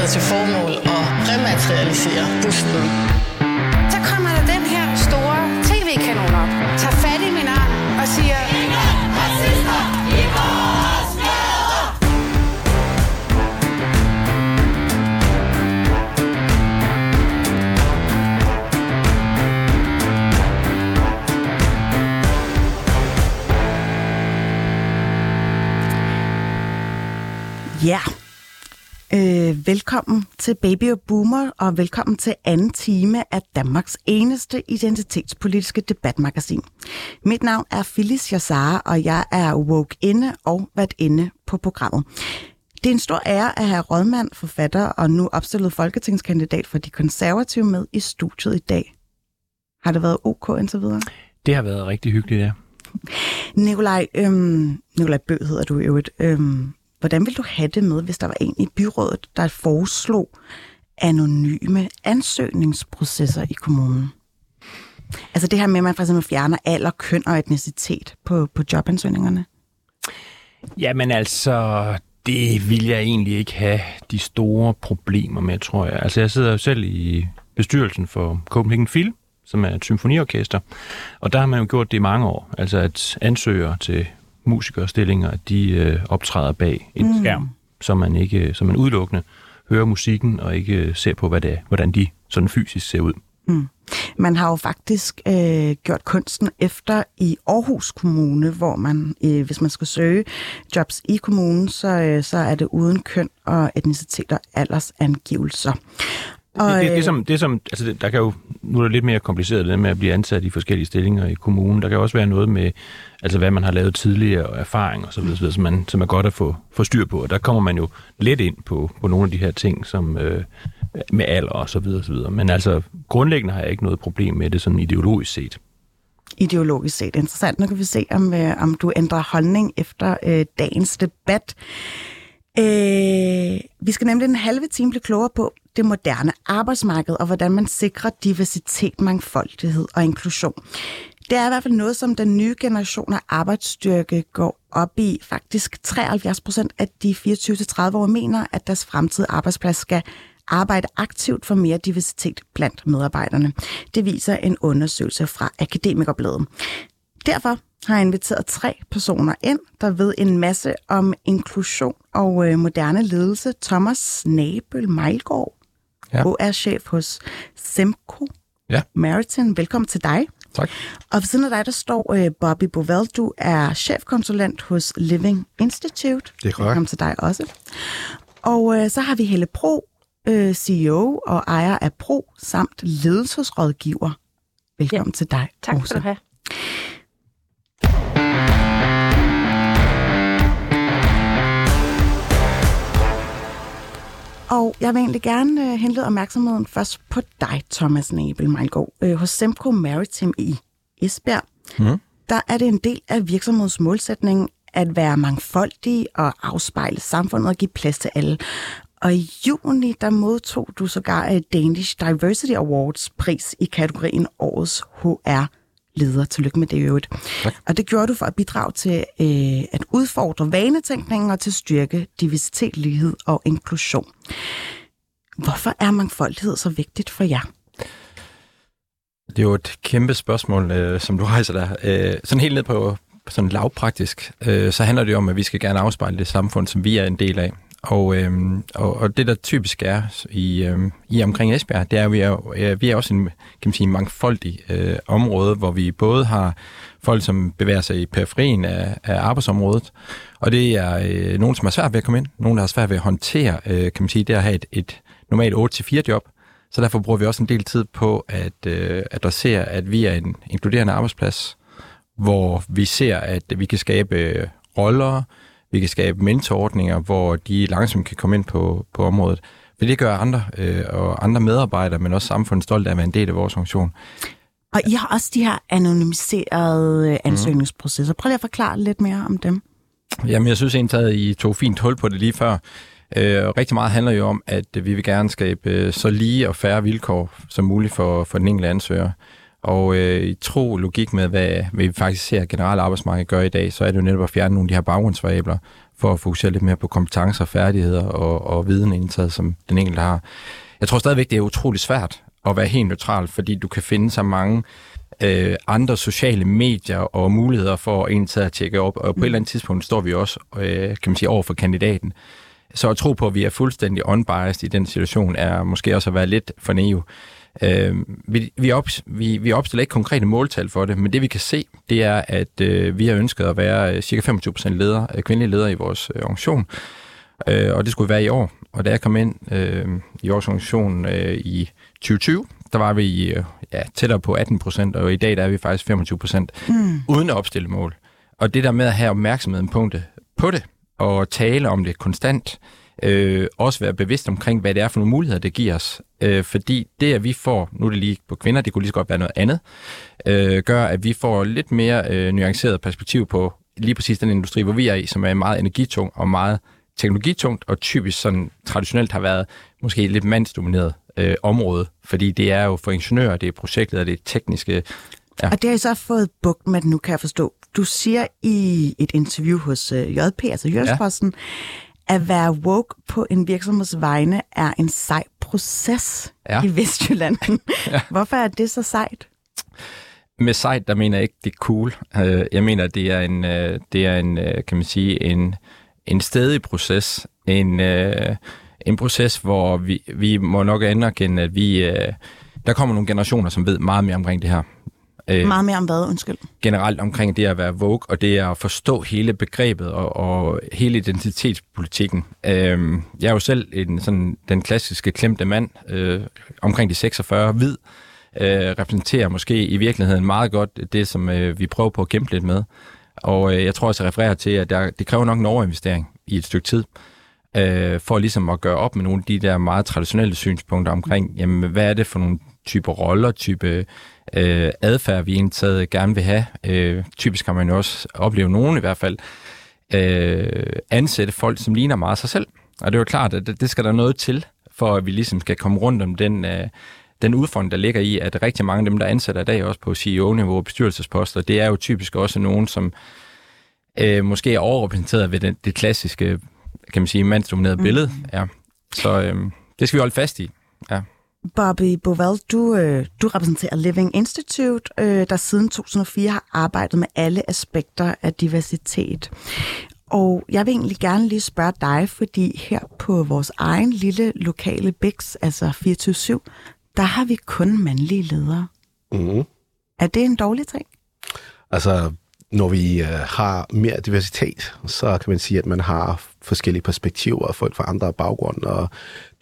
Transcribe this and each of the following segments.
havde til formål at rematerialisere busten. Så kommer der den her velkommen til Baby og Boomer, og velkommen til anden time af Danmarks eneste identitetspolitiske debatmagasin. Mit navn er Phyllis Yassara, og jeg er woke inde og været inde på programmet. Det er en stor ære at have rådmand, forfatter og nu opstillet folketingskandidat for de konservative med i studiet i dag. Har det været ok indtil videre? Det har været rigtig hyggeligt, ja. Nikolaj, øhm, Nikolaj Bø hedder du i øvrigt. Øhm, hvordan vil du have det med, hvis der var en i byrådet, der foreslog anonyme ansøgningsprocesser i kommunen? Altså det her med, at man for eksempel fjerner alder, køn og etnicitet på, på jobansøgningerne? Jamen altså, det vil jeg egentlig ikke have de store problemer med, tror jeg. Altså jeg sidder jo selv i bestyrelsen for Copenhagen Film, som er et symfoniorkester, og der har man jo gjort det i mange år. Altså at ansøgere til musikerstillinger, de øh, optræder bag en mm. skærm, så man ikke, så man udelukkende hører musikken og ikke ser på, hvad det er, hvordan de sådan fysisk ser ud. Mm. Man har jo faktisk øh, gjort kunsten efter i Aarhus Kommune, hvor man, øh, hvis man skal søge jobs i kommunen, så, øh, så er det uden køn og etnicitet og aldersangivelser. Og, det, det, det, som, det som, altså der kan jo, nu er det lidt mere kompliceret det med at blive ansat i forskellige stillinger i kommunen. Der kan også være noget med, altså hvad man har lavet tidligere og erfaring og så videre, så videre, som, man, som er godt at få, få styr på. Og der kommer man jo lidt ind på, på nogle af de her ting, som øh, med alder og så videre, så videre. Men altså grundlæggende har jeg ikke noget problem med det sådan ideologisk set. Ideologisk set. Interessant. Nu kan vi se, om, øh, om du ændrer holdning efter øh, dagens debat. Øh, vi skal nemlig en halve time blive klogere på det moderne arbejdsmarked, og hvordan man sikrer diversitet, mangfoldighed og inklusion. Det er i hvert fald noget, som den nye generation af arbejdsstyrke går op i. Faktisk 73 procent af de 24-30 år mener, at deres fremtidige arbejdsplads skal arbejde aktivt for mere diversitet blandt medarbejderne. Det viser en undersøgelse fra Akademikerbladet. Derfor har jeg inviteret tre personer ind, der ved en masse om inklusion og øh, moderne ledelse. Thomas Nabel Mejlgaard, ja. HR-chef hos Semco Ja. Maritime. Velkommen til dig. Tak. Og ved siden af dig, der står øh, Bobby Bovel. Du er chefkonsulent hos Living Institute. Det er korrekt. Velkommen til dig også. Og øh, så har vi Helle Pro, øh, CEO og ejer af Pro, samt ledelsesrådgiver. Velkommen ja. til dig Tak skal du have. Og jeg vil egentlig gerne øh, henlede opmærksomheden først på dig, Thomas Nebel Mejlgaard. Øh, hos Semco Maritime i Esbjerg, Mm. der er det en del af virksomhedens målsætning at være mangfoldig og afspejle samfundet og give plads til alle. Og i juni, der modtog du sågar et Danish Diversity Awards pris i kategorien Årets HR leder. Tillykke med det i øvrigt. Tak. Og det gjorde du for at bidrage til øh, at udfordre vanetænkningen og til at styrke diversitet, lighed og inklusion. Hvorfor er mangfoldighed så vigtigt for jer? Det er jo et kæmpe spørgsmål, øh, som du rejser der. Øh, sådan helt ned på sådan lavpraktisk, øh, så handler det jo om, at vi skal gerne afspejle det samfund, som vi er en del af. Og, øhm, og, og det, der typisk er i, øhm, i omkring Esbjerg, det er, at vi er, vi er også en kan man sige, mangfoldig øh, område, hvor vi både har folk, som bevæger sig i periferien af, af arbejdsområdet, og det er øh, nogen, som har svært ved at komme ind, nogen, der har svært ved at håndtere, øh, kan man sige, det at have et, et normalt 8-4 job, så derfor bruger vi også en del tid på at øh, adressere, at vi er en inkluderende arbejdsplads, hvor vi ser, at vi kan skabe øh, roller, vi kan skabe mentorordninger, hvor de langsomt kan komme ind på, på området. For det gør andre øh, og andre medarbejdere, men også samfundet stolt af at være en del af vores funktion. Og I har også de her anonymiserede øh, ansøgningsprocesser. Prøv lige at forklare lidt mere om dem. Jamen, jeg synes egentlig, at I tog fint hul på det lige før. Øh, rigtig meget handler jo om, at vi vil gerne skabe øh, så lige og færre vilkår som muligt for, for den enkelte ansøger. Og øh, i tro logik med, hvad, hvad vi faktisk ser generelt arbejdsmarkedet gør i dag, så er det jo netop at fjerne nogle af de her baggrundsvariabler, for at fokusere lidt mere på kompetencer, færdigheder og, og viden indtaget, som den enkelte har. Jeg tror stadigvæk, det er utrolig svært at være helt neutral, fordi du kan finde så mange øh, andre sociale medier og muligheder for at indtage at tjekke op. Og på et eller andet tidspunkt står vi også, øh, kan man sige, over for kandidaten. Så at tro på, at vi er fuldstændig unbiased i den situation, er måske også at være lidt for naiv. Øh, vi, vi, op, vi, vi opstiller ikke konkrete måltal for det, men det vi kan se, det er, at øh, vi har ønsket at være øh, cirka 25% leder, øh, kvindelige ledere i vores øh, organisation, øh, og det skulle være i år. Og da jeg kom ind øh, i vores organisation øh, i 2020, der var vi øh, ja, tættere på 18 procent, og i dag der er vi faktisk 25 procent, mm. uden at opstille mål. Og det der med at have opmærksomheden på det, på det og tale om det konstant, øh, også være bevidst omkring, hvad det er for nogle muligheder, det giver os. Øh, fordi det, at vi får, nu er det lige på kvinder, det kunne lige så godt være noget andet, øh, gør, at vi får lidt mere øh, nuanceret perspektiv på lige præcis den industri, hvor vi er i, som er meget energitung og meget teknologitungt, og typisk sådan traditionelt har været måske lidt mandsdomineret øh, område, fordi det er jo for ingeniører, det er projektet, det er tekniske. Ja. Og det har I så fået bugt med, nu kan jeg forstå. Du siger i et interview hos øh, JP, altså Jørgsposten, ja. At være woke på en virksomheds vegne er en sej proces ja. i Vestjylland. ja. Hvorfor er det så sejt? Med sejt, der mener jeg ikke, det er cool. Øh, jeg mener, det er en, øh, det er en øh, kan man sige, en, en stedig proces. En, en proces, hvor vi, vi må nok anerkende, at vi, der kommer nogle generationer, som ved meget mere omkring det her. Meget mere om hvad, undskyld? Generelt omkring det at være woke, og det at forstå hele begrebet og, og hele identitetspolitikken. jeg er jo selv en, sådan, den klassiske klemte mand, øh, omkring de 46, hvid, øh, repræsenterer måske i virkeligheden meget godt det, som øh, vi prøver på at kæmpe lidt med. Og øh, jeg tror også, at refererer til, at der, det kræver nok en overinvestering i et stykke tid, øh, for ligesom at gøre op med nogle af de der meget traditionelle synspunkter omkring, jamen, hvad er det for nogle typer roller, type øh, adfærd, vi egentlig gerne vil have. Øh, typisk kan man jo også opleve nogen i hvert fald, øh, ansætte folk, som ligner meget sig selv. Og det er jo klart, at det, det skal der noget til, for at vi ligesom skal komme rundt om den, øh, den udfordring, der ligger i, at rigtig mange af dem, der ansætter i dag, også på CEO-niveau og bestyrelsesposter, det er jo typisk også nogen, som øh, måske er overrepræsenteret ved den, det klassiske, kan man sige, mandsdominerede mm. billede. Ja. Så øh, det skal vi holde fast i. Ja. Bobby Boval, du, øh, du repræsenterer Living Institute, øh, der siden 2004 har arbejdet med alle aspekter af diversitet. Og jeg vil egentlig gerne lige spørge dig, fordi her på vores egen lille lokale BIX, altså 24 der har vi kun mandlige ledere. Mm. Er det en dårlig ting? Altså, når vi uh, har mere diversitet, så kan man sige, at man har forskellige perspektiver af folk fra andre baggrunde, og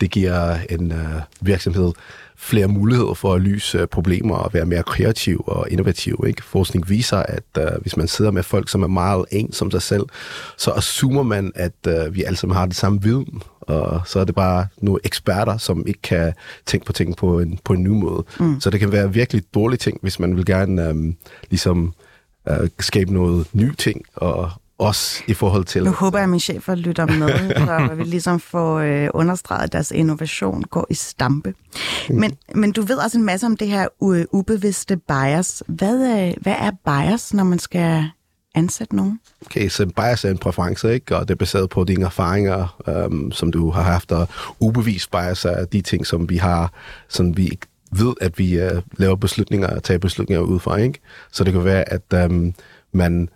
det giver en uh, virksomhed flere muligheder for at løse problemer og være mere kreativ og innovativ. Ikke? Forskning viser, at uh, hvis man sidder med folk, som er meget ens som sig selv, så assumer man, at uh, vi alle sammen har det samme viden, og så er det bare nogle eksperter, som ikke kan tænke på ting på en, på en ny måde. Mm. Så det kan være virkelig dårlige ting, hvis man vil gerne um, ligesom uh, skabe noget ny ting, og også i forhold til... Nu håber jeg, at min chefer lytter med, så vi ligesom får øh, understreget, at deres innovation går i stampe. Mm. Men, men du ved også en masse om det her ubevidste bias. Hvad, er, hvad er bias, når man skal ansætte nogen? Okay, så bias er en præference, ikke? og det er baseret på dine erfaringer, um, som du har haft, og ubevist bias er de ting, som vi har, som vi ved, at vi uh, laver beslutninger og tager beslutninger ud fra. Ikke? Så det kan være, at um, man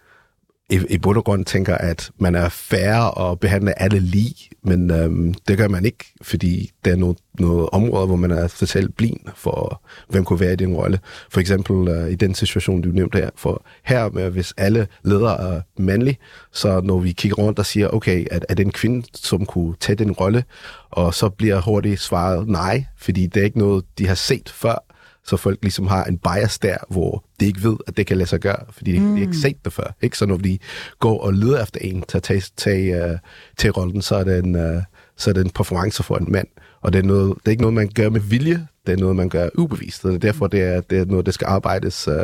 i, i bund og grund tænker, at man er færre og behandler alle lige, men øhm, det gør man ikke, fordi der er noget, noget områder, hvor man er totalt blind for, hvem kunne være i den rolle. For eksempel øh, i den situation, du nævnte her, for her, med, hvis alle ledere er mandlige, så når vi kigger rundt og siger, okay, at er det en kvinde, som kunne tage den rolle, og så bliver hurtigt svaret nej, fordi det er ikke noget, de har set før, så folk ligesom har en bias der, hvor de ikke ved, at det kan lade sig gøre, fordi de, mm. de ikke set det før. Ikke? Så når de går og leder efter en til at tage, tage uh, til rollen, så er, det en, uh, så er det en præference for en mand. Og det er, noget, det er ikke noget, man gør med vilje, det er noget, man gør ubevidst. Og derfor det er det er noget, der skal arbejdes uh,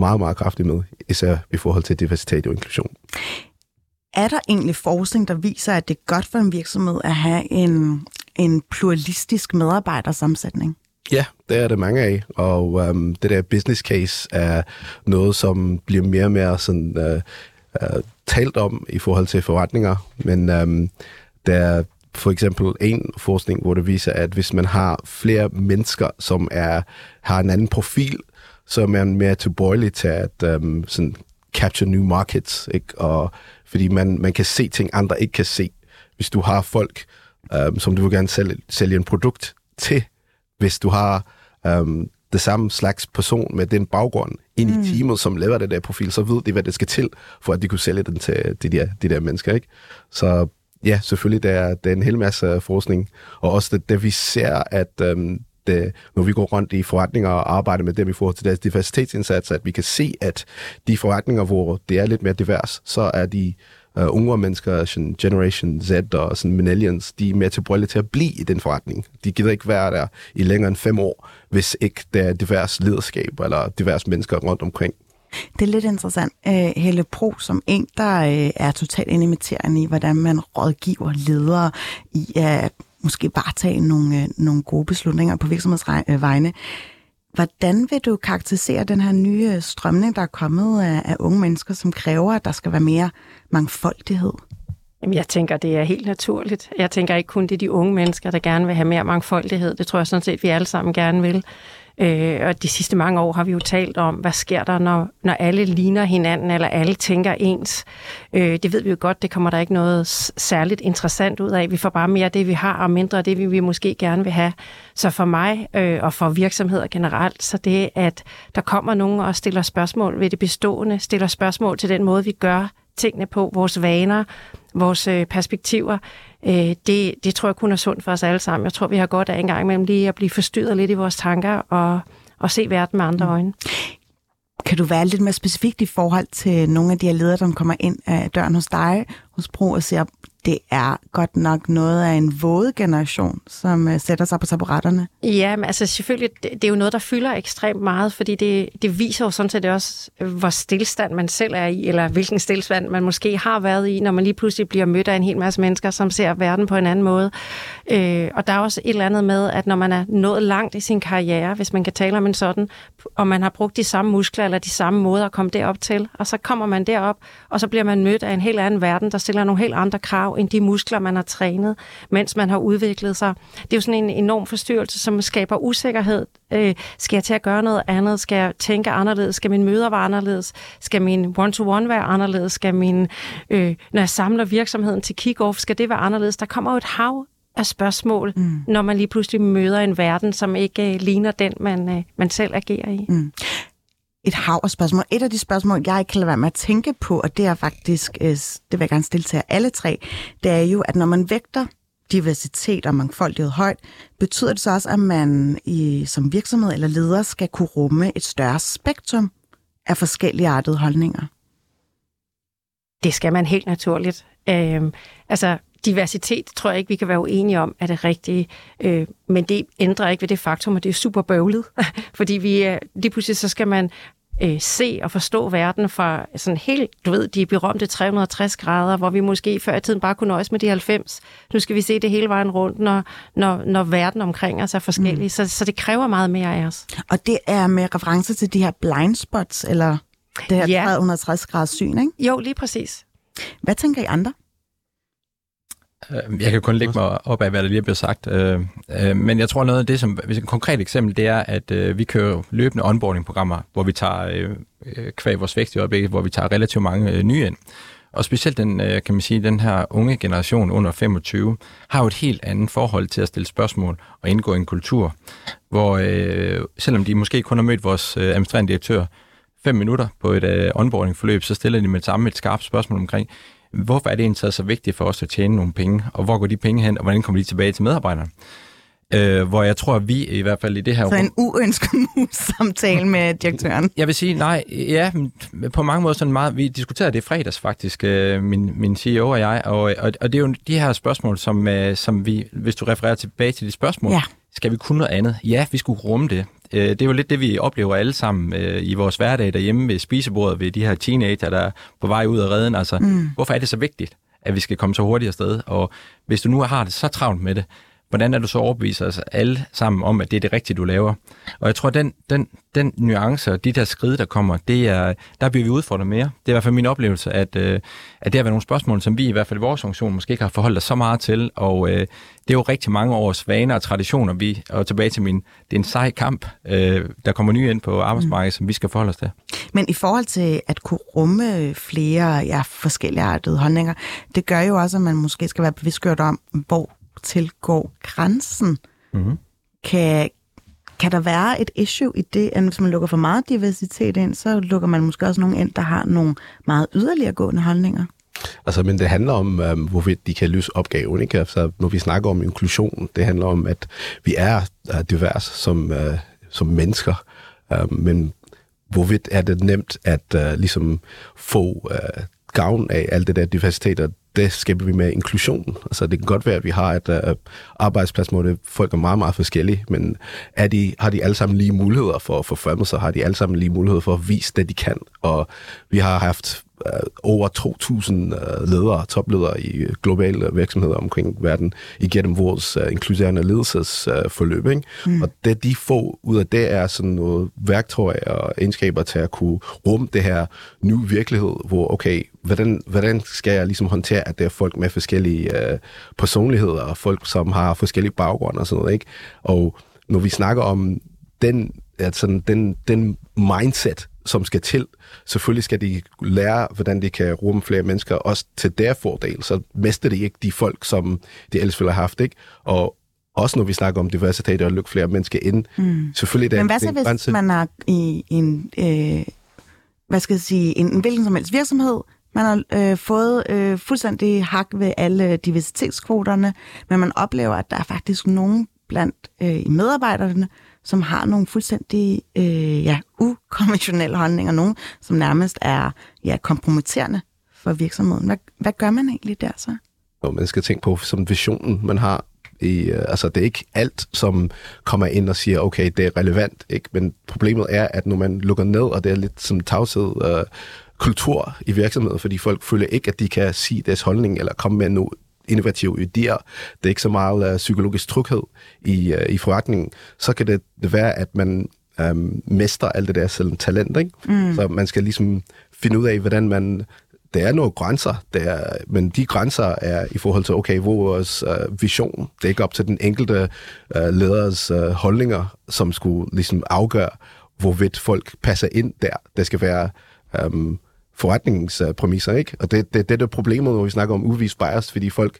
meget, meget kraftigt med, især i forhold til diversitet og inklusion. Er der egentlig forskning, der viser, at det er godt for en virksomhed at have en, en pluralistisk medarbejdersammensætning? Ja, det er det mange af, og um, det der business case er noget, som bliver mere og mere sådan, uh, uh, talt om i forhold til forretninger, men um, der er for eksempel en forskning, hvor det viser, at hvis man har flere mennesker, som er har en anden profil, så er man mere tilbøjelig til at um, sådan capture new markets, ikke? Og, fordi man, man kan se ting, andre ikke kan se. Hvis du har folk, um, som du vil gerne sælge, sælge en produkt til, hvis du har um, det samme slags person med den baggrund ind i mm. teamet, som laver det der profil, så ved de, hvad det skal til, for at de kunne sælge den til de der, de der mennesker. Ikke? Så ja, selvfølgelig, der er, der er en hel masse forskning, og også det, det vi ser, at um, det, når vi går rundt i forretninger og arbejder med dem i forhold til deres diversitetsindsats, at vi kan se, at de forretninger, hvor det er lidt mere divers, så er de Øh, uh, unge mennesker, sådan Generation Z og sådan millennials, de er mere tilbøjelige til at blive i den forretning. De gider ikke være der i længere end fem år, hvis ikke der er divers lederskab eller divers mennesker rundt omkring. Det er lidt interessant. Øh, Helle Pro, som en, der øh, er totalt inimiterende i, hvordan man rådgiver ledere i at måske bare tage nogle, nogle gode beslutninger på virksomhedsvegne. Hvordan vil du karakterisere den her nye strømning, der er kommet af, af unge mennesker, som kræver, at der skal være mere mangfoldighed? Jamen, jeg tænker, det er helt naturligt. Jeg tænker ikke kun, det er de unge mennesker, der gerne vil have mere mangfoldighed. Det tror jeg sådan set, vi alle sammen gerne vil. Øh, og de sidste mange år har vi jo talt om, hvad sker der, når, når alle ligner hinanden, eller alle tænker ens. Øh, det ved vi jo godt, det kommer der ikke noget særligt interessant ud af. Vi får bare mere af det, vi har, og mindre af det, vi, vi måske gerne vil have. Så for mig øh, og for virksomheder generelt, så det, at der kommer nogen og stiller spørgsmål ved det bestående, stiller spørgsmål til den måde, vi gør tingene på, vores vaner, vores øh, perspektiver, øh, det, det tror jeg kun er sundt for os alle sammen. Jeg tror, vi har godt af en gang imellem lige at blive forstyrret lidt i vores tanker og, og se verden med andre mm. øjne. Kan du være lidt mere specifikt i forhold til nogle af de her ledere, der kommer ind af døren hos dig, hos Pro, og siger, det er godt nok noget af en våde generation, som øh, sætter sig på taburetterne. Ja, men altså selvfølgelig, det, det er jo noget, der fylder ekstremt meget, fordi det, det viser jo sådan set også, øh, hvor stillstand man selv er i, eller hvilken stillstand man måske har været i, når man lige pludselig bliver mødt af en hel masse mennesker, som ser verden på en anden måde. Øh, og der er også et eller andet med, at når man er nået langt i sin karriere, hvis man kan tale om en sådan, og man har brugt de samme muskler eller de samme måder at komme derop til, og så kommer man derop, og så bliver man mødt af en helt anden verden, der stiller nogle helt andre krav end de muskler, man har trænet, mens man har udviklet sig. Det er jo sådan en enorm forstyrrelse, som skaber usikkerhed. Øh, skal jeg til at gøre noget andet? Skal jeg tænke anderledes? Skal mine møder være anderledes? Skal min one-to-one være anderledes? Skal min, øh, når jeg samler virksomheden til kick-off, skal det være anderledes? Der kommer jo et hav af spørgsmål, mm. når man lige pludselig møder en verden, som ikke øh, ligner den, man, øh, man selv agerer i. Mm et hav af spørgsmål. Et af de spørgsmål, jeg ikke kan lade være med at tænke på, og det er faktisk, øh, det vil jeg gerne stille til alle tre, det er jo, at når man vægter diversitet og mangfoldighed højt, betyder det så også, at man i, som virksomhed eller leder skal kunne rumme et større spektrum af forskellige artede holdninger? Det skal man helt naturligt. Øhm, altså, diversitet tror jeg ikke, vi kan være uenige om, er det rigtige. Øh, men det ændrer ikke ved det faktum, at det er super bøvlet. Fordi vi øh, lige pludselig så skal man øh, se og forstå verden fra sådan helt, du ved, de berømte 360 grader, hvor vi måske før i tiden bare kunne nøjes med de 90. Nu skal vi se det hele vejen rundt, når, når, når verden omkring os er forskellig. Mm. Så, så det kræver meget mere af os. Og det er med reference til de her blind spots, eller det her ja. 360 graders syn, ikke? Jo, lige præcis. Hvad tænker I andre? Øh, jeg kan kun lægge mig op af, hvad der lige er blevet sagt. Øh, øh, men jeg tror, noget af det, som hvis et konkret eksempel, det er, at øh, vi kører løbende onboarding-programmer, hvor vi tager kvæg vores vækst i øjeblikket, hvor vi tager relativt mange nye ind. Og specielt den, kan man sige, den her unge generation under 25, har jo et helt andet forhold til at stille spørgsmål og indgå i en kultur, hvor selvom de måske kun har mødt vores administrerende direktør fem minutter på et onboarding-forløb, så stiller de med det samme et skarpt spørgsmål omkring, hvorfor er det egentlig så vigtigt for os at tjene nogle penge, og hvor går de penge hen, og hvordan kommer de tilbage til medarbejderne? Øh, hvor jeg tror, at vi i hvert fald i det her... Så en uønsket mus-samtale med direktøren? Jeg vil sige, nej, ja, på mange måder sådan meget... Vi diskuterede det i fredags faktisk, øh, min, min CEO og jeg, og, og, og det er jo de her spørgsmål, som, øh, som vi, hvis du refererer tilbage til de spørgsmål, ja. skal vi kunne noget andet? Ja, vi skulle rumme det. Øh, det er jo lidt det, vi oplever alle sammen øh, i vores hverdag derhjemme ved spisebordet ved de her teenager, der er på vej ud af redden. Altså, mm. hvorfor er det så vigtigt, at vi skal komme så hurtigt afsted? Og hvis du nu har det så travlt med det, hvordan er du så overbeviser os alle sammen om, at det er det rigtige, du laver? Og jeg tror, den, den, den nuance og de der skridt, der kommer, det er, der bliver vi udfordret mere. Det er i hvert fald min oplevelse, at, øh, at det har været nogle spørgsmål, som vi i hvert fald i vores funktion måske ikke har forholdt os så meget til, og øh, det er jo rigtig mange års vaner og traditioner, vi, og tilbage til min, det er en sej kamp, øh, der kommer nye ind på arbejdsmarkedet, mm. som vi skal forholde os til. Men i forhold til at kunne rumme flere ja, forskellige artede holdninger, det gør jo også, at man måske skal være bevidstgjort om, hvor til går grænsen. Mm-hmm. Kan, kan der være et issue i det, at hvis man lukker for meget diversitet ind, så lukker man måske også nogen ind, der har nogle meget yderligere gående holdninger? Altså, men det handler om, um, hvorvidt de kan løse opgaven. Ikke? Altså, når vi snakker om inklusion, det handler om, at vi er uh, divers som, uh, som mennesker, uh, men hvorvidt er det nemt at uh, ligesom få uh, gavn af alt det der diversitet, og det skaber vi med inklusion. Altså det kan godt være, at vi har et uh, arbejdsplads, hvor det, folk er meget, meget forskellige, men er de, har de alle sammen lige muligheder for at forfremme sig? Har de alle sammen lige muligheder for at vise det, de kan? Og vi har haft over 2.000 uh, ledere, topledere i globale virksomheder omkring verden igennem vores uh, inkluderende ledelsesforløb. Uh, mm. Og det, de får ud af det, er sådan noget værktøj og egenskaber til at kunne rumme det her nye virkelighed, hvor okay, hvordan, hvordan skal jeg ligesom håndtere, at det er folk med forskellige uh, personligheder, og folk, som har forskellige baggrunde og sådan noget, ikke? Og når vi snakker om den, altså den, den mindset, som skal til. Selvfølgelig skal de lære, hvordan de kan rumme flere mennesker, også til deres fordel. Så mister de ikke de folk, som de ellers ville have haft. Ikke? Og også når vi snakker om diversitet og lukke flere mennesker ind. Mm. Selvfølgelig det Men hvad så, hvis grænse? man er i en, øh, hvad skal jeg sige, en, en hvilken som helst virksomhed, man har øh, fået øh, fuldstændig hak ved alle diversitetskvoterne, men man oplever, at der er faktisk nogen blandt øh, medarbejderne, som har nogle fuldstændig øh, ja, ukonventionelle holdninger, nogen som nærmest er ja, kompromitterende for virksomheden. Hvad, hvad gør man egentlig der så? Jo, man skal tænke på som visionen, man har i, øh, altså det er ikke alt, som kommer ind og siger, okay, det er relevant, ikke? men problemet er, at når man lukker ned, og det er lidt som tavshed, øh, kultur i virksomheden, fordi folk føler ikke, at de kan sige deres holdning, eller komme med noget innovative idéer, det er ikke så meget uh, psykologisk tryghed i, uh, i forretningen, så kan det, være, at man um, mester alt det der selv talent. Ikke? Mm. Så man skal ligesom finde ud af, hvordan man der er nogle grænser, der, men de grænser er i forhold til, okay, hvor vores uh, vision, det er ikke op til den enkelte uh, leders uh, holdninger, som skulle ligesom afgøre, hvorvidt folk passer ind der. Det skal være um, forretningspræmisser, ikke? Og det, det, det er det problemet, når vi snakker om uvis bias, fordi folk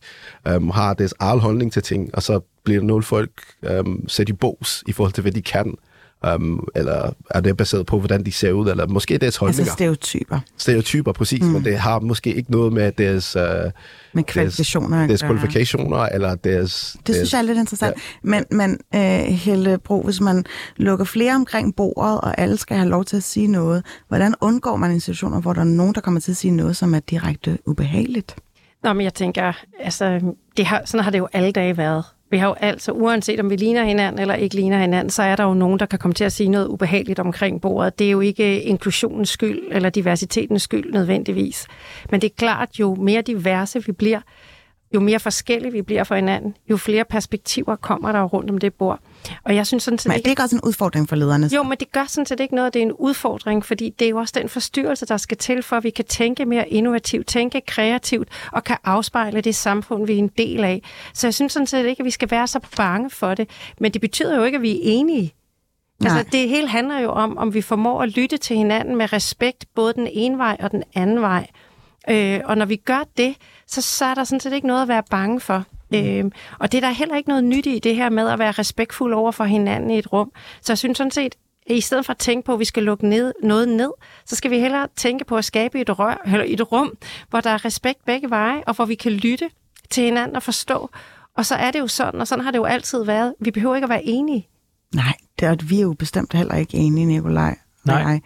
øhm, har deres egen holdning til ting, og så bliver nogle folk øhm, sat i bås i forhold til, hvad de kan. Um, eller er det baseret på, hvordan de ser ud, eller måske deres holdninger. Altså stereotyper. Stereotyper, præcis, mm. men det har måske ikke noget med deres... Uh, med kvalifikationer. Deres, deres kvalifikationer, eller deres... Det synes jeg er lidt interessant. Ja. Men, men uh, Helle Bro, hvis man lukker flere omkring bordet, og alle skal have lov til at sige noget, hvordan undgår man institutioner, hvor der er nogen, der kommer til at sige noget, som er direkte ubehageligt? Nå, men jeg tænker, altså, det har, sådan har det jo alle dage været. Vi har jo altså, uanset om vi ligner hinanden eller ikke ligner hinanden, så er der jo nogen, der kan komme til at sige noget ubehageligt omkring bordet. Det er jo ikke inklusionens skyld eller diversitetens skyld nødvendigvis. Men det er klart, jo mere diverse vi bliver, jo mere forskellige vi bliver for hinanden, jo flere perspektiver kommer der rundt om det bord. Og jeg synes sådan set men er det ikke også en udfordring for lederne? Jo, men det gør sådan set ikke noget, det er en udfordring, fordi det er jo også den forstyrrelse, der skal til, for at vi kan tænke mere innovativt, tænke kreativt og kan afspejle det samfund, vi er en del af. Så jeg synes sådan set ikke, at vi skal være så bange for det. Men det betyder jo ikke, at vi er enige. Altså, det hele handler jo om, om vi formår at lytte til hinanden med respekt, både den ene vej og den anden vej. Øh, og når vi gør det, så, så er der sådan set ikke noget at være bange for. Mm. Øhm, og det er der heller ikke noget nyt i det her med at være respektfuld over for hinanden i et rum. Så jeg synes sådan set, at i stedet for at tænke på, at vi skal lukke ned, noget ned, så skal vi hellere tænke på at skabe et, rør, eller et rum, hvor der er respekt begge veje, og hvor vi kan lytte til hinanden og forstå. Og så er det jo sådan, og sådan har det jo altid været. Vi behøver ikke at være enige. Nej, det er, vi er jo bestemt heller ikke enige, Nikolaj. Nej. Nej.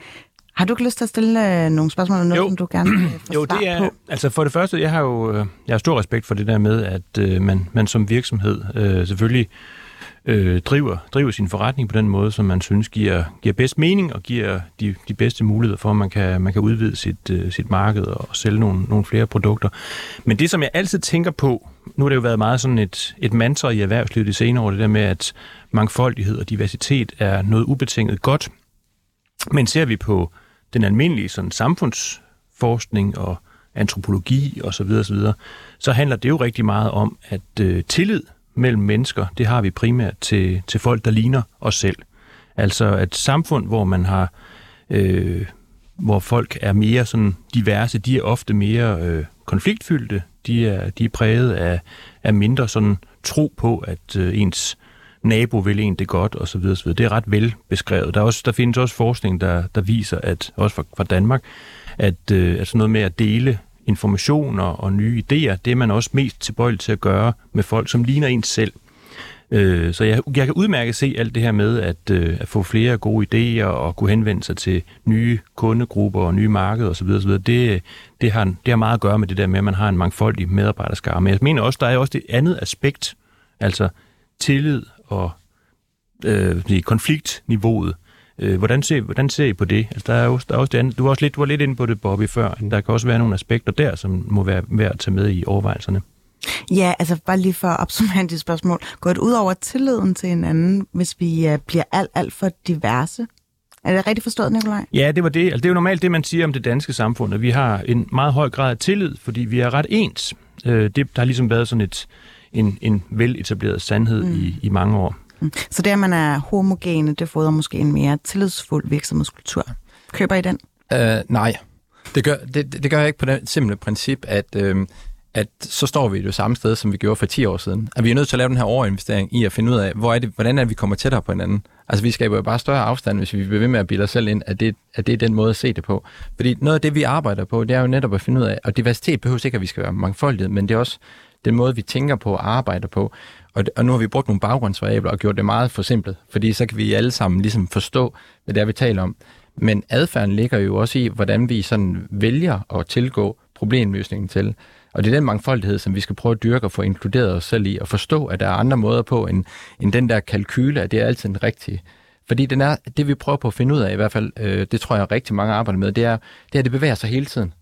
Har du ikke lyst til at stille øh, nogle spørgsmål, eller noget, jo. som du gerne vil få Jo, det er, på? altså for det første, jeg har jo øh, jeg har stor respekt for det der med, at øh, man, man som virksomhed øh, selvfølgelig øh, driver, driver sin forretning på den måde, som man synes giver, giver bedst mening og giver de, de bedste muligheder for, at man kan, man kan udvide sit, øh, sit marked og sælge nogle, nogle flere produkter. Men det, som jeg altid tænker på, nu har det jo været meget sådan et, et mantra i erhvervslivet de senere år, det der med, at mangfoldighed og diversitet er noget ubetinget godt. Men ser vi på den almindelige sådan, samfundsforskning og antropologi osv., så, videre, så, videre, så handler det jo rigtig meget om, at øh, tillid mellem mennesker, det har vi primært til, til folk, der ligner os selv. Altså et samfund, hvor man har, øh, hvor folk er mere sådan diverse, de er ofte mere øh, konfliktfyldte, de er, de er præget af, af mindre sådan tro på, at øh, ens nabo vil en det godt, og så videre, så videre. Det er ret vel beskrevet. Der, er også, der findes også forskning, der, der viser, at også fra, fra Danmark, at, øh, at sådan noget med at dele informationer og nye idéer, det er man også mest tilbøjelig til at gøre med folk, som ligner en selv. Øh, så jeg, jeg kan udmærket se alt det her med at, øh, at få flere gode idéer og kunne henvende sig til nye kundegrupper og nye markeder osv. osv. Det, det, har, det har meget at gøre med det der med, at man har en mangfoldig medarbejderskare. Men jeg mener også, der er også det andet aspekt, altså tillid og øh, konfliktniveauet. Øh, hvordan, ser, hvordan ser I på det? Altså, der er også, der er også det andet. Du, var også lidt, du var lidt inde på det, Bobby, før. Der kan også være nogle aspekter der, som må være værd at tage med i overvejelserne. Ja, altså bare lige for at opsummere dit spørgsmål. Går det ud over tilliden til hinanden, hvis vi uh, bliver alt, alt for diverse? Er det rigtigt forstået, Nikolaj? Ja, det var det. Altså, det er jo normalt det, man siger om det danske samfund, at vi har en meget høj grad af tillid, fordi vi er ret ens. Øh, det, der har ligesom været sådan et, en, en veletableret sandhed mm. i, i mange år. Mm. Så det, at man er homogene, det fodrer måske en mere tillidsfuld virksomhedskultur. Køber I den? Uh, nej, det gør, det, det gør jeg ikke på det simple princip, at, øh, at så står vi det samme sted, som vi gjorde for 10 år siden. At vi er nødt til at lave den her overinvestering i at finde ud af, hvor er det, hvordan er det, vi kommer tættere på hinanden. Altså vi skaber jo bare større afstand, hvis vi bliver ved med at bilde os selv ind, at det, at det er den måde at se det på. Fordi noget af det, vi arbejder på, det er jo netop at finde ud af, og diversitet behøver ikke, at vi skal være mangfoldighed, men det er også den måde, vi tænker på og arbejder på. Og, og nu har vi brugt nogle baggrundsvariabler og gjort det meget forsimplet, fordi så kan vi alle sammen ligesom forstå, hvad det er, vi taler om. Men adfærden ligger jo også i, hvordan vi sådan vælger at tilgå problemløsningen til. Og det er den mangfoldighed, som vi skal prøve at dyrke og få inkluderet os selv i, og forstå, at der er andre måder på, end, end den der kalkyle, at det er altid en rigtig. Fordi den er, det vi prøver på at finde ud af, i hvert fald, øh, det tror jeg rigtig mange arbejder med, det er, det er, at det bevæger sig hele tiden.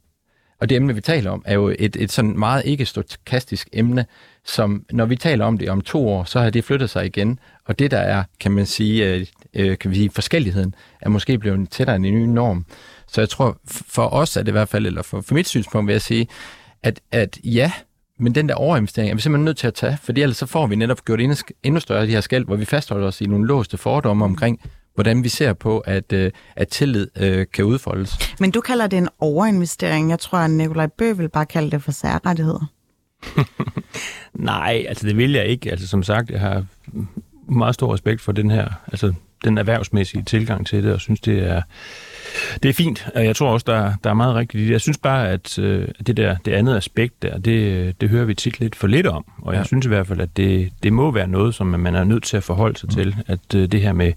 Og det emne, vi taler om, er jo et, et sådan meget ikke-stokastisk emne, som når vi taler om det om to år, så har det flyttet sig igen. Og det, der er, kan man sige, øh, øh kan vi sige forskelligheden, er måske blevet tættere end en ny norm. Så jeg tror, for os er det i hvert fald, eller for, for mit synspunkt vil jeg sige, at, at ja, men den der overinvestering er vi simpelthen nødt til at tage, for ellers så får vi netop gjort endnu, endnu større de her skæld, hvor vi fastholder os i nogle låste fordomme omkring, hvordan vi ser på, at, øh, at tillid øh, kan udfoldes. Men du kalder det en overinvestering. Jeg tror, at Nikolaj Bø vil bare kalde det for særrettigheder. Nej, altså det vil jeg ikke. Altså som sagt, jeg har meget stor respekt for den her, altså den erhvervsmæssige tilgang til det, og synes, det er, det er fint. Jeg tror også, der, der er meget rigtigt i det. Jeg synes bare, at øh, det der det andet aspekt der, det, det hører vi tit lidt for lidt om. Og jeg ja. synes i hvert fald, at det, det må være noget, som man er nødt til at forholde sig mm. til. At øh, det her med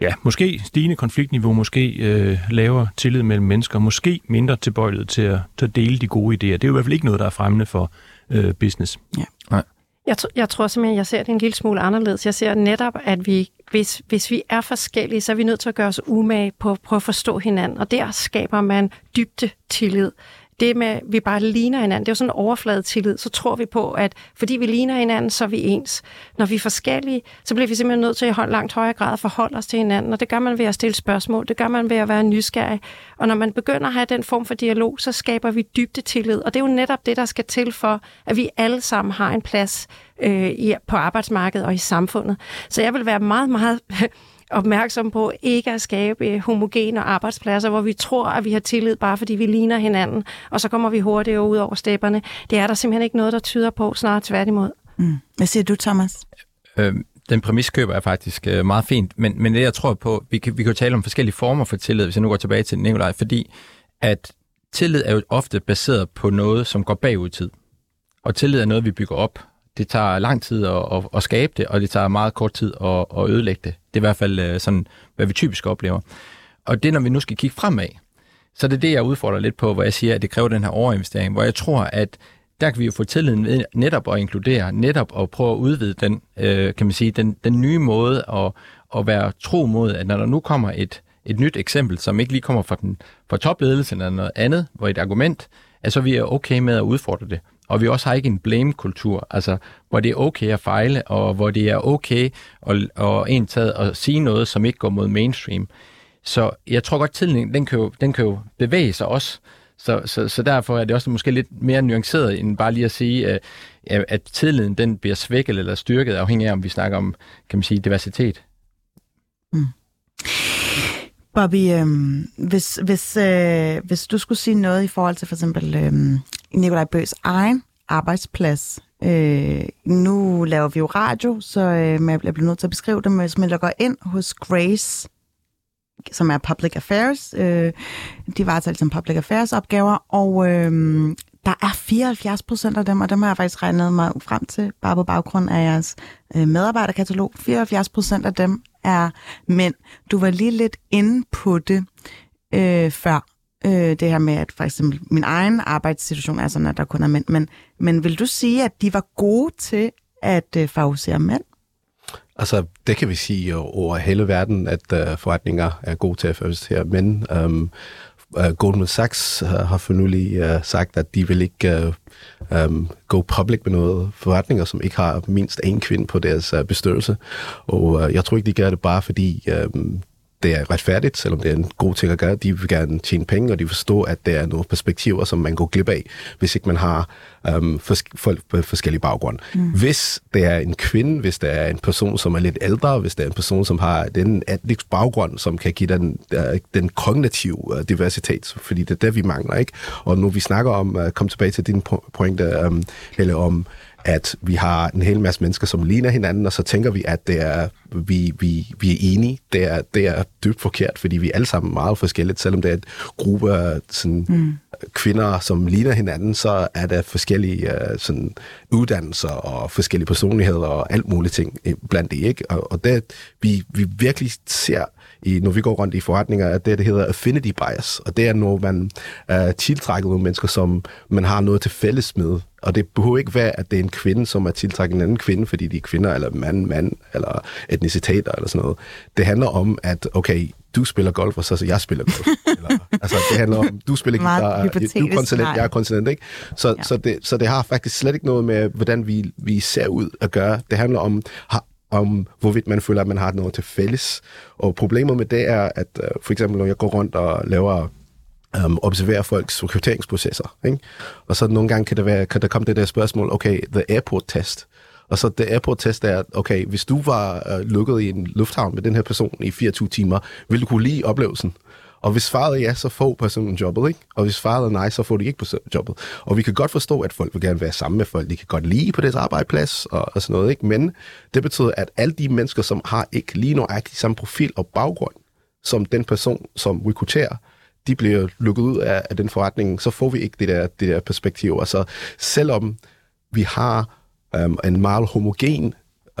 ja, måske stigende konfliktniveau, måske øh, lavere tillid mellem mennesker, måske mindre tilbøjelighed til at, til at dele de gode idéer. Det er jo i hvert fald ikke noget, der er fremmende for øh, business. Ja. Nej. Jeg, t- jeg tror simpelthen, jeg ser det en lille smule anderledes. Jeg ser netop, at vi, hvis, hvis vi er forskellige, så er vi nødt til at gøre os umage på, på at forstå hinanden, og der skaber man dybde tillid det med, at vi bare ligner hinanden, det er jo sådan en overflade tillid, så tror vi på, at fordi vi ligner hinanden, så er vi ens. Når vi er forskellige, så bliver vi simpelthen nødt til i langt højere grad at forholde os til hinanden, og det gør man ved at stille spørgsmål, det gør man ved at være nysgerrig. Og når man begynder at have den form for dialog, så skaber vi dybde tillid, og det er jo netop det, der skal til for, at vi alle sammen har en plads øh, i, på arbejdsmarkedet og i samfundet. Så jeg vil være meget, meget opmærksom på ikke at skabe homogene arbejdspladser, hvor vi tror, at vi har tillid bare fordi vi ligner hinanden, og så kommer vi hurtigere ud over stepperne. Det er der simpelthen ikke noget, der tyder på, snart tværtimod. Mm. Hvad siger du, Thomas? Øh, den præmis køber er faktisk øh, meget fint, men, men det jeg tror på, vi kan, vi kan jo tale om forskellige former for tillid, hvis jeg nu går tilbage til Nikolaj, fordi at tillid er jo ofte baseret på noget, som går bagud i tid. Og tillid er noget, vi bygger op det tager lang tid at, at, at skabe det, og det tager meget kort tid at, at ødelægge det. Det er i hvert fald øh, sådan, hvad vi typisk oplever. Og det, når vi nu skal kigge fremad, så det er det det, jeg udfordrer lidt på, hvor jeg siger, at det kræver den her overinvestering, hvor jeg tror, at der kan vi jo få tilliden ved netop at inkludere, netop at prøve at udvide den, øh, kan man sige, den, den nye måde at, at være tro mod, at når der nu kommer et, et nyt eksempel, som ikke lige kommer fra, den, fra topledelsen eller noget andet, hvor et argument, at så vi er okay med at udfordre det. Og vi også har ikke en blame-kultur, altså hvor det er okay at fejle, og hvor det er okay at, at indtage og sige noget, som ikke går mod mainstream. Så jeg tror godt, tiden den kan jo, den kan jo bevæge sig også. Så, så, så derfor er det også måske lidt mere nuanceret, end bare lige at sige, øh, at, at tilliden den bliver svækket eller styrket, afhængig af, om vi snakker om kan man sige, diversitet. Mm. Bobby, øh, hvis, hvis, øh, hvis du skulle sige noget i forhold til for eksempel øh, Nikolaj Bøs egen arbejdsplads. Øh, nu laver vi jo radio, så øh, jeg bliver nødt til at beskrive det, men hvis man logger ind hos Grace, som er Public Affairs, øh, de varetager som Public Affairs opgaver, og øh, der er 74 procent af dem, og dem har jeg faktisk regnet mig frem til, bare på baggrund af jeres øh, medarbejderkatalog. 74 procent af dem er mænd. Du var lige lidt inde på det øh, før, øh, det her med, at for eksempel min egen arbejdssituation er sådan, at der kun er mænd. Men, men vil du sige, at de var gode til at øh, favorisere mænd? Altså, det kan vi sige over hele verden, at øh, forretninger er gode til at favorisere mænd. Um, uh, Goldman Sachs uh, har for nylig uh, sagt, at de vil ikke øhm, uh, um, gå public med noget forretninger, som ikke har mindst en kvinde på deres uh, bestyrelse. Og uh, jeg tror ikke, de gør det bare fordi um, det er retfærdigt, selvom det er en god ting at gøre. De vil gerne tjene penge, og de forstår, at der er nogle perspektiver, som man går glip af, hvis ikke man har um, fors- folk på forskellige baggrund. Mm. Hvis det er en kvinde, hvis det er en person, som er lidt ældre, hvis det er en person, som har den etnisk baggrund, som kan give den, uh, den kognitive uh, diversitet, fordi det er det, vi mangler. ikke. Og nu vi snakker om, uh, kom tilbage til din pointe, um, eller om at vi har en hel masse mennesker, som ligner hinanden, og så tænker vi, at det er, vi, vi, vi er enige. Det er, det er dybt forkert, fordi vi er alle sammen meget forskelligt. Selvom det er et gruppe af sådan, mm. kvinder, som ligner hinanden, så er der forskellige uh, sådan, uddannelser og forskellige personligheder og alt muligt ting blandt det. Ikke? Og, og det, vi, vi virkelig ser i, når vi går rundt i forretninger, at det, det hedder affinity bias, og det er, når man uh, tiltrækker nogle mennesker, som man har noget til fælles med. Og det behøver ikke være, at det er en kvinde, som er tiltrækket en anden kvinde, fordi de er kvinder, eller mand, mand, eller etniciteter, eller sådan noget. Det handler om, at okay, du spiller golf, og så, så jeg spiller golf. Eller, altså, det handler om, du spiller guitar, du er konsulent, jeg er konsulent, ikke? Så, ja. så, det, så det har faktisk slet ikke noget med, hvordan vi, vi ser ud at gøre. Det handler om, har, om hvorvidt man føler, at man har noget til fælles. Og problemet med det er, at øh, for eksempel, når jeg går rundt og laver um, observerer folks rekrutteringsprocesser. Ikke? Og så nogle gange kan, det være, kan der komme det der spørgsmål, okay, the airport test. Og så the airport test er, okay, hvis du var uh, lukket i en lufthavn med den her person i 24 timer, ville du kunne lide oplevelsen? Og hvis svaret er ja, så får personen jobbet, ikke? Og hvis svaret er nej, så får de ikke jobbet. Og vi kan godt forstå, at folk vil gerne være sammen med folk. De kan godt lide på deres arbejdsplads og, og sådan noget, ikke? Men det betyder, at alle de mennesker, som har ikke lige nøjagtigt samme profil og baggrund, som den person, som rekrutterer, de bliver lukket ud af, af den forretning, så får vi ikke det der, det der perspektiv. Altså, selvom vi har øhm, en meget homogen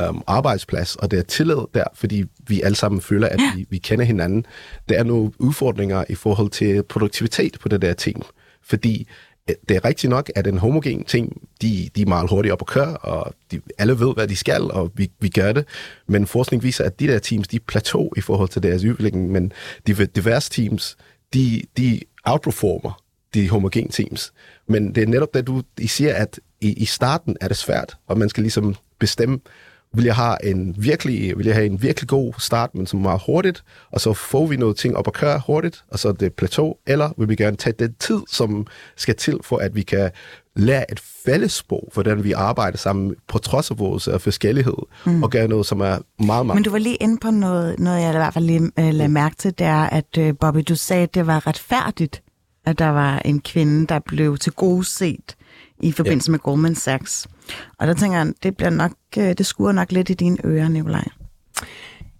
um, arbejdsplads, og det er tillid der, fordi vi alle sammen føler, at vi, vi kender hinanden. Der er nogle udfordringer i forhold til produktivitet på det der team, fordi øh, det er rigtigt nok, at en homogen team, de, de er meget hurtigt op at køre, og de, alle ved, hvad de skal, og vi, vi gør det. Men forskning viser, at de der teams, de er plateau i forhold til deres udvikling, men de diverse teams, de, de outperformer de homogen teams. Men det er netop det, du I siger, at i, i starten er det svært, og man skal ligesom bestemme, vil jeg have en virkelig, vil jeg have en virkelig god start, men som er meget hurtigt, og så får vi noget ting op at køre hurtigt, og så er det plateau, eller vil vi gerne tage den tid, som skal til, for at vi kan lære et fællesprog, hvordan vi arbejder sammen på trods af vores uh, forskellighed, mm. og gøre noget, som er meget, meget... Men du var lige inde på noget, noget jeg i hvert fald lige uh, lagde mærke til, det er, at uh, Bobby, du sagde, at det var retfærdigt, at der var en kvinde, der blev til gode set i forbindelse ja. med Goldman Sachs. Og der tænker jeg, det, bliver nok, det skuer nok lidt i dine ører, Nikolaj.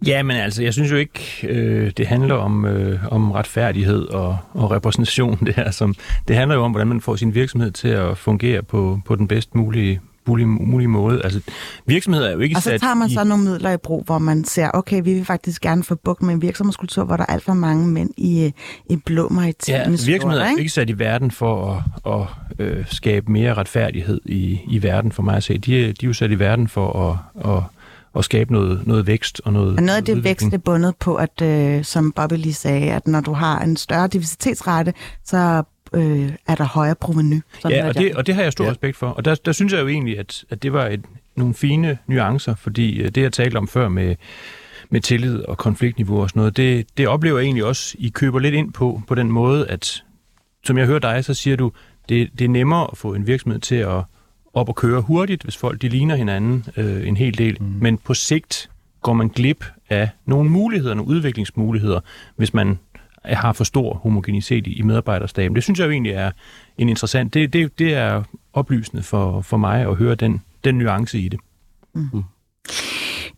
Ja, men altså, jeg synes jo ikke, øh, det handler om, øh, om retfærdighed og, og repræsentation. Det, her, som, det handler jo om, hvordan man får sin virksomhed til at fungere på, på den bedst mulige mulig, mulig måde. Altså, virksomheder er jo ikke Og så tager man i... så nogle midler i brug, hvor man ser, okay, vi vil faktisk gerne få bukt med en virksomhedskultur, hvor der er alt for mange mænd i, i blå Ja, maritime virksomheder er ikke? jo ikke sat i verden for at, at øh, skabe mere retfærdighed i, i verden, for mig at se. De, er- de er jo sat i verden for at, at, at skabe noget, noget vækst og noget Og noget af det vækst er bundet på, at øh, som Bobby lige sagde, at når du har en større diversitetsrate, så øh, er der højere proveny. Sådan Ja, og det, og det har jeg stor Ja. ja. respekt for. Og der, der synes jeg jo egentlig, at, at det var et, nogle fine nuancer, fordi øh, det, jeg talte om før med, med tillid og konfliktniveau og sådan noget, det, det oplever jeg egentlig også, I køber lidt ind på, på den måde, at som jeg hører dig, så siger du, det, det er nemmere at få en virksomhed til at op og køre hurtigt, hvis folk de ligner hinanden øh, en hel del. Mm. Men på sigt går man glip af nogle muligheder, nogle udviklingsmuligheder, hvis man har for stor homogenitet i, i medarbejderstaben. Det synes jeg jo egentlig er en interessant. Det, det, det er oplysende for, for mig at høre den, den nuance i det. Mm. Mm.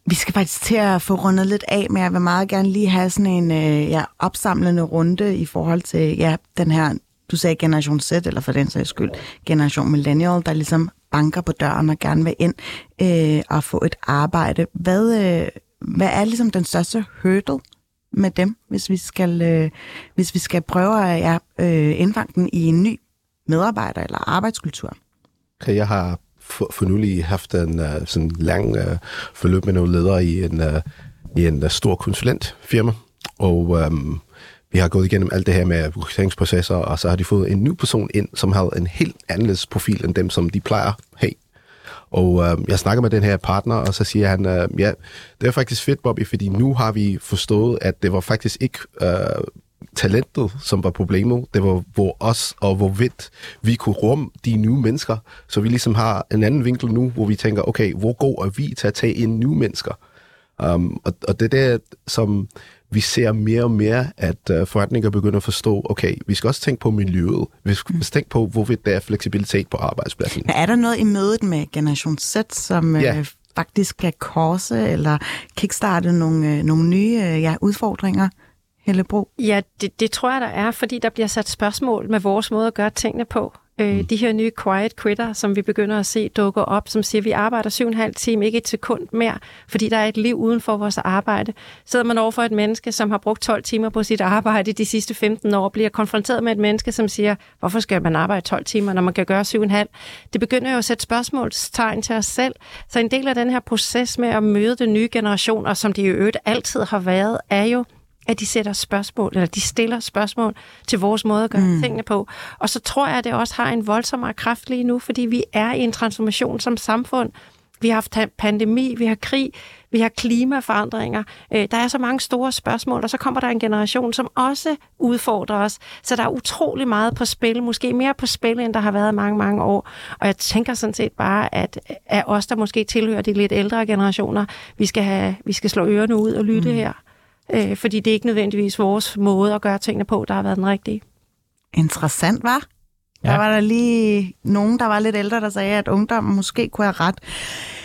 Vi skal faktisk til at få rundet lidt af, men jeg vil meget gerne lige have sådan en øh, ja, opsamlende runde i forhold til ja, den her, du sagde generation Z, eller for den sags skyld, generation millennial, der ligesom banker på døren og gerne vil ind øh, og få et arbejde. Hvad, øh, hvad er ligesom den største hurdle med dem, hvis vi skal, øh, hvis vi skal prøve at ja, øh, indfange den i en ny medarbejder- eller arbejdskultur? Okay, jeg har for, for nylig haft en uh, sådan lang uh, forløb med nogle ledere i en, uh, i en uh, stor konsulentfirma, og um, vi har gået igennem alt det her med rekrutteringsprocesser, og så har de fået en ny person ind, som havde en helt anderledes profil end dem, som de plejer at have. Og øh, jeg snakker med den her partner, og så siger han, øh, ja, det er faktisk fedt, Bobby, fordi nu har vi forstået, at det var faktisk ikke øh, talentet, som var problemet. Det var hvor os og hvorvidt vi kunne rumme de nye mennesker. Så vi ligesom har en anden vinkel nu, hvor vi tænker, okay, hvor god er vi til at tage ind nye mennesker? Um, og, og det er det, som vi ser mere og mere, at uh, forretninger begynder at forstå, okay, vi skal også tænke på miljøet. Vi skal mm. tænke på, hvorvidt der er fleksibilitet på arbejdspladsen. Men er der noget i mødet med Generation Z, som Ja. øh, faktisk kan korse eller kickstarte nogle, øh, nogle nye øh, ja, udfordringer? Hellebro? Ja, det, det tror jeg, der er, fordi der bliver sat spørgsmål med vores måde at gøre tingene på. Øh, de her nye quiet quitter, som vi begynder at se dukker op, som siger, at vi arbejder syv og en halv time, ikke et sekund mere, fordi der er et liv uden for vores arbejde. Sidder man over for et menneske, som har brugt 12 timer på sit arbejde de sidste 15 år, bliver konfronteret med et menneske, som siger, hvorfor skal man arbejde 12 timer, når man kan gøre syv og en halv? Det begynder jo at sætte spørgsmålstegn til os selv. Så en del af den her proces med at møde den nye generation, og som det i øvrigt altid har været, er jo, at de sætter spørgsmål, eller de stiller spørgsmål til vores måde at gøre mm. tingene på. Og så tror jeg, at det også har en voldsommere kraft lige nu, fordi vi er i en transformation som samfund. Vi har haft pandemi, vi har krig, vi har klimaforandringer. Øh, Der er så mange store spørgsmål, og så kommer der en generation, som også udfordrer os. Så der er utrolig meget på spil, måske mere på spil, end der har været mange, mange år. Og jeg tænker sådan set bare, at af os, der måske tilhører de lidt ældre generationer, vi skal, have, vi skal slå ørerne ud og lytte mm. her. Øh, fordi det er ikke nødvendigvis vores måde at gøre tingene på, der har været den rigtige. Interessant, var? Ja. Der var der lige nogen, der var lidt ældre, der sagde, at ungdommen måske kunne have ret.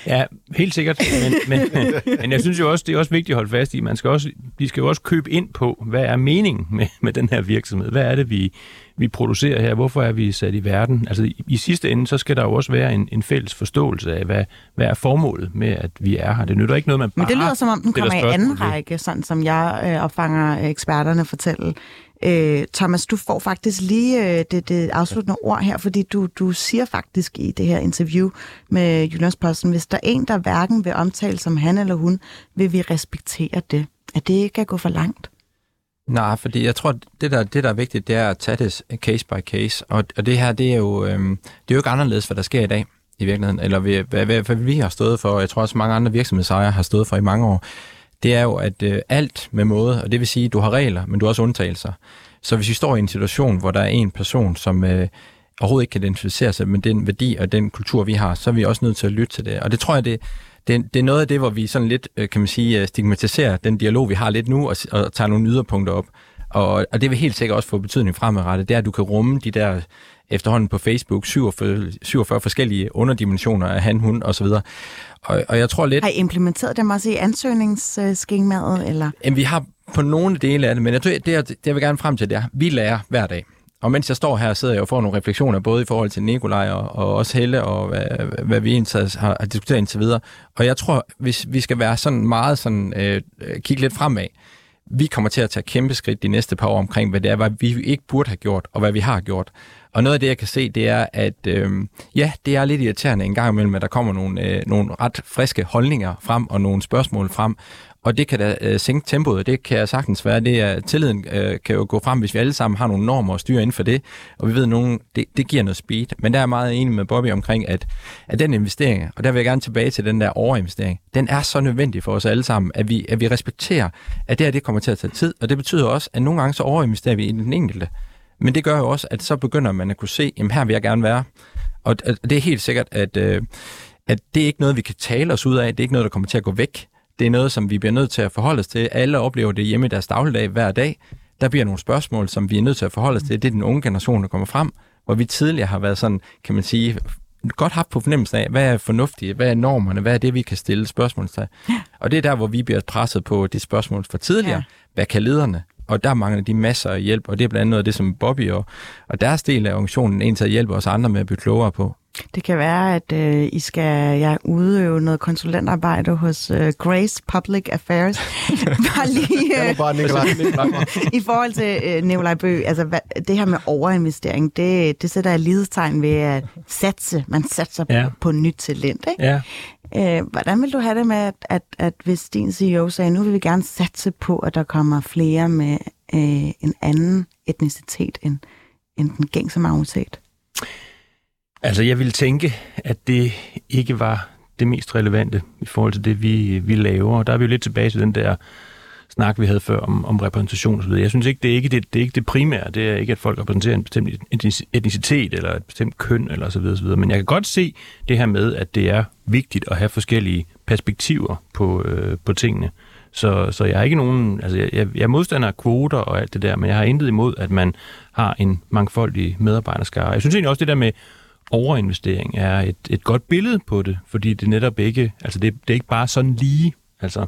Ja, helt sikkert. Men, men, men jeg synes jo også, det er også vigtigt at holde fast i, man skal også, vi skal jo også købe ind på, hvad er meningen med, med den her virksomhed? Hvad er det, vi, vi producerer her? Hvorfor er vi sat i verden? Altså i, i sidste ende, så skal der jo også være en, en fælles forståelse af, hvad, hvad er formålet med, at vi er her. Det nytter ikke noget, man bare Men det lyder som om, den kommer i anden række, sådan som jeg øh, opfanger øh, eksperterne fortælle. Øh, Thomas, du får faktisk lige øh, det, det afsluttende ord her, fordi du, du siger faktisk i det her interview med Jyllandsposten, hvis der er en, der hverken vil omtale som han eller hun, vil vi respektere det. Er det ikke at gå for langt? Nej, fordi jeg tror, det der, det der er vigtigt, det er at tage det case by case. Og, og det her, det er, jo, øhm, det er jo ikke anderledes, hvad der sker i dag i virkeligheden. Eller hvad, hvad, hvad, hvad vi har stået for, og jeg tror også mange andre virksomhedsejere har stået for i mange år. Det er jo, at øh, alt med måde, og det vil sige, at du har regler, men du har også undtagelser. Så hvis vi står i en situation, hvor der er en person, som øh, overhovedet ikke kan identificere sig med den værdi og den kultur, vi har, så er vi også nødt til at lytte til det. Og det tror jeg, det, det, det er noget af det, hvor vi sådan lidt, øh, kan man sige, øh, stigmatiserer den dialog, vi har lidt nu, og, og tager nogle yderpunkter op. Og, og det vil helt sikkert også få betydning fremadrettet, det er, at du kan rumme de der efterhånden på Facebook 47, 47 forskellige underdimensioner af han, hun osv. Og, og jeg tror lidt... Har I implementeret dem også i ansøgningsskemaet? Eller? Jamen, vi har på nogle dele af det, men jeg tror, det, det jeg vil gerne frem til, det er, vi lærer hver dag og mens jeg står her, sidder jeg og får nogle refleksioner, både i forhold til Nikolaj og, og også Helle, og hvad, hvad vi egentlig har, har diskuteret indtil videre. Og jeg tror, hvis vi skal være sådan meget sådan, øh, øh, kigge lidt fremad, vi kommer til at tage kæmpe skridt de næste par år omkring, hvad det er, hvad vi ikke burde have gjort, og hvad vi har gjort. Og noget af det, jeg kan se, det er, at øh, ja, det er lidt irriterende en gang imellem, at der kommer nogle, øh, nogle ret friske holdninger frem, og nogle spørgsmål frem, og det kan da øh, sænke tempoet, det kan jeg sagtens være. Det er, tilliden øh, kan jo gå frem, hvis vi alle sammen har nogle normer og styre inden for det, og vi ved, at nogen, det, det giver noget speed. Men der er jeg meget enig med Bobby omkring, at, at den investering, og der vil jeg gerne tilbage til den der overinvestering, den er så nødvendig for os alle sammen, at vi, at vi respekterer, at det her det kommer til at tage tid, og det betyder også, at nogle gange så overinvesterer vi i den enkelte. Men det gør jo også, at så begynder man at kunne se, at her vil jeg gerne være. Og det er helt sikkert, at, øh, at det er ikke noget, vi kan tale os ud af. Det er ikke noget, der kommer til at gå væk. Det er noget, som vi bliver nødt til at forholde os til. Alle oplever det hjemme i deres dagligdag hver dag. Der bliver nogle spørgsmål, som vi er nødt til at forholde os til. Det er den unge generation, der kommer frem, hvor vi tidligere har været sådan, kan man sige, godt haft på fornemmelsen af, hvad er fornuftigt, hvad er normerne, hvad er det, vi kan stille spørgsmål til. Ja. Og det er der, hvor vi bliver presset på det spørgsmål for tidligere. Ja. Hvad kan lederne? Og der mangler de masser af hjælp, og det er blandt andet noget af det, som Bobby og, og deres del af organisationen en til at hjælpe os andre med at blive klogere på. Det kan være, at øh, I skal ja, udøve noget konsulentarbejde hos øh, Grace Public Affairs. bare lige øh, bare i forhold til øh, Nikolaj Bø, altså hvad, det her med overinvestering, det, det sætter jeg lighedstegn ved at satse. Man satser ja. på, på nyt talent. Ikke? Ja. Øh, hvordan vil du have det med, at, at, at hvis din CEO sagde, nu vil vi gerne satse på, at der kommer flere med øh, en anden etnicitet end, end den gængse majoritet? Altså, jeg ville tænke, at det ikke var det mest relevante i forhold til det, vi, vi laver. Og der er vi jo lidt tilbage til den der snak, vi havde før om, om repræsentation osv. Jeg synes ikke, det er ikke det, det er ikke det primære. Det er ikke, at folk repræsenterer en bestemt etnicitet eller et bestemt køn eller så videre, så videre. Men jeg kan godt se det her med, at det er vigtigt at have forskellige perspektiver på, øh, på tingene. Så, så jeg er ikke nogen, altså jeg, jeg er modstander af kvoter og alt det der, men jeg har intet imod, at man har en mangfoldig medarbejderskare. Jeg synes egentlig også det der med overinvestering er et, et godt billede på det, fordi det netop ikke, altså det, det er ikke bare sådan lige, altså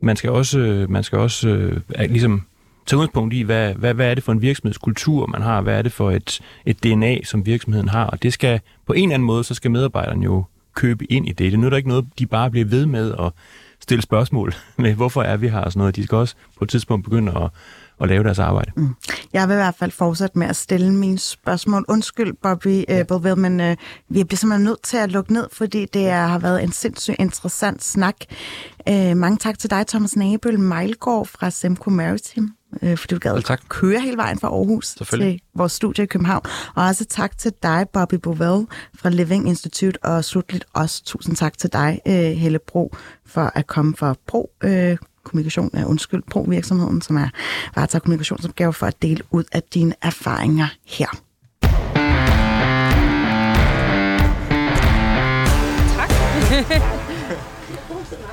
man skal også, man skal også øh, ligesom tage udgangspunkt i, hvad, hvad, hvad er det for en virksomhedskultur, man har, hvad er det for et, et DNA, som virksomheden har, og det skal på en eller anden måde, så skal medarbejderne jo købe ind i det. Det nytter ikke noget, de bare bliver ved med at stille spørgsmål med, hvorfor er vi her og sådan noget. De skal også på et tidspunkt begynde at at lave deres arbejde. Mm. Jeg vil i hvert fald fortsætte med at stille mine spørgsmål. Undskyld, Bobby uh, Bovell, men uh, vi bliver simpelthen nødt til at lukke ned, fordi det er, har været en sindssygt interessant snak. Uh, mange tak til dig, Thomas Nabøl Mejlgaard fra Semco Maritime uh, fordi du gad tak. køre hele vejen fra Aarhus til vores studie i København. Og også tak til dig, Bobby Bovell fra Living Institute, og slutligt også tusind tak til dig, uh, Helle Bro, for at komme fra Bro uh, kommunikation, er undskyld, på virksomheden, som er varetager kommunikationsopgave for at dele ud af dine erfaringer her. Tak.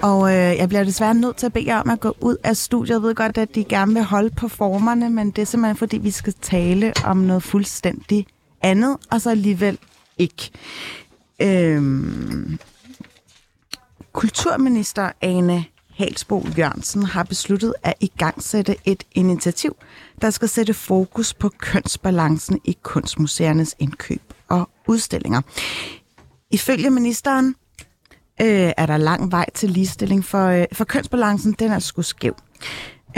Og øh, jeg bliver desværre nødt til at bede jer om at gå ud af studiet. Jeg ved godt, at de gerne vil holde på formerne, men det er simpelthen, fordi vi skal tale om noget fuldstændig andet, og så alligevel ikke. Øhm, kulturminister Ane Halsbo Jørgensen har besluttet at igangsætte et initiativ, der skal sætte fokus på kønsbalancen i kunstmuseernes indkøb og udstillinger. Ifølge ministeren øh, er der lang vej til ligestilling, for, øh, for kønsbalancen den er sgu skæv.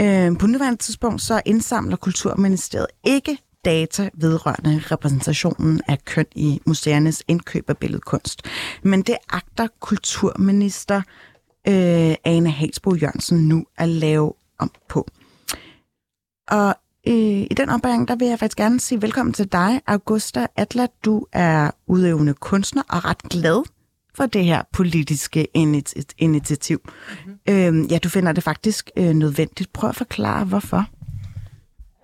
Øh, på nuværende tidspunkt så indsamler Kulturministeriet ikke data vedrørende repræsentationen af køn i museernes indkøb af billedkunst. Men det agter kulturminister øh, Ane Halsbo Jørgensen nu at lave om på. Og øh, i den opbæring, der vil jeg faktisk gerne sige velkommen til dig, Augusta Atla. Du er udøvende kunstner og ret glad for det her politiske initiativ. Mm-hmm. Øh, ja, du finder det faktisk øh, nødvendigt. Prøv at forklare, hvorfor.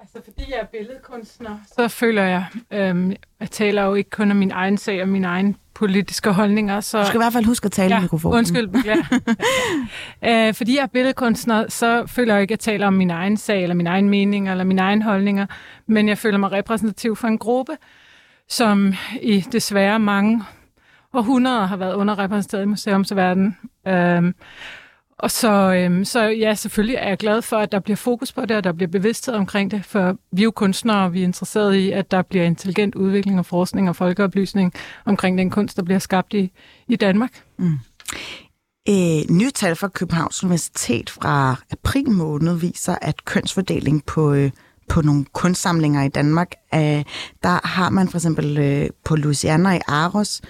Altså, fordi jeg er billedkunstner, så føler jeg, øh, jeg taler jo ikke kun om min egen sag og min egen politiske holdninger. Så... Du skal i hvert fald huske at tale ja, i mikrofonen. Undskyld, ja. øh, fordi jeg er billedkunstner, så føler jeg ikke, at jeg taler om min egen sag, eller min egen mening, eller mine egne holdninger, men jeg føler mig repræsentativ for en gruppe, som i desværre mange århundreder har været underrepræsenteret i museumsverdenen. Øh, og så, øhm, så ja, selvfølgelig er jeg glad for, at der bliver fokus på det, og der bliver bevidsthed omkring det, for vi er jo kunstnere, og vi er interesserede i, at der bliver intelligent udvikling og forskning og folkeoplysning omkring den kunst, der bliver skabt i, i Danmark. Mm. Øh, nye tal fra Københavns Universitet fra april måned viser, at kønsfordeling på, øh, på nogle kunstsamlinger i Danmark, øh, der har man for eksempel øh, på Louisiana i Aros,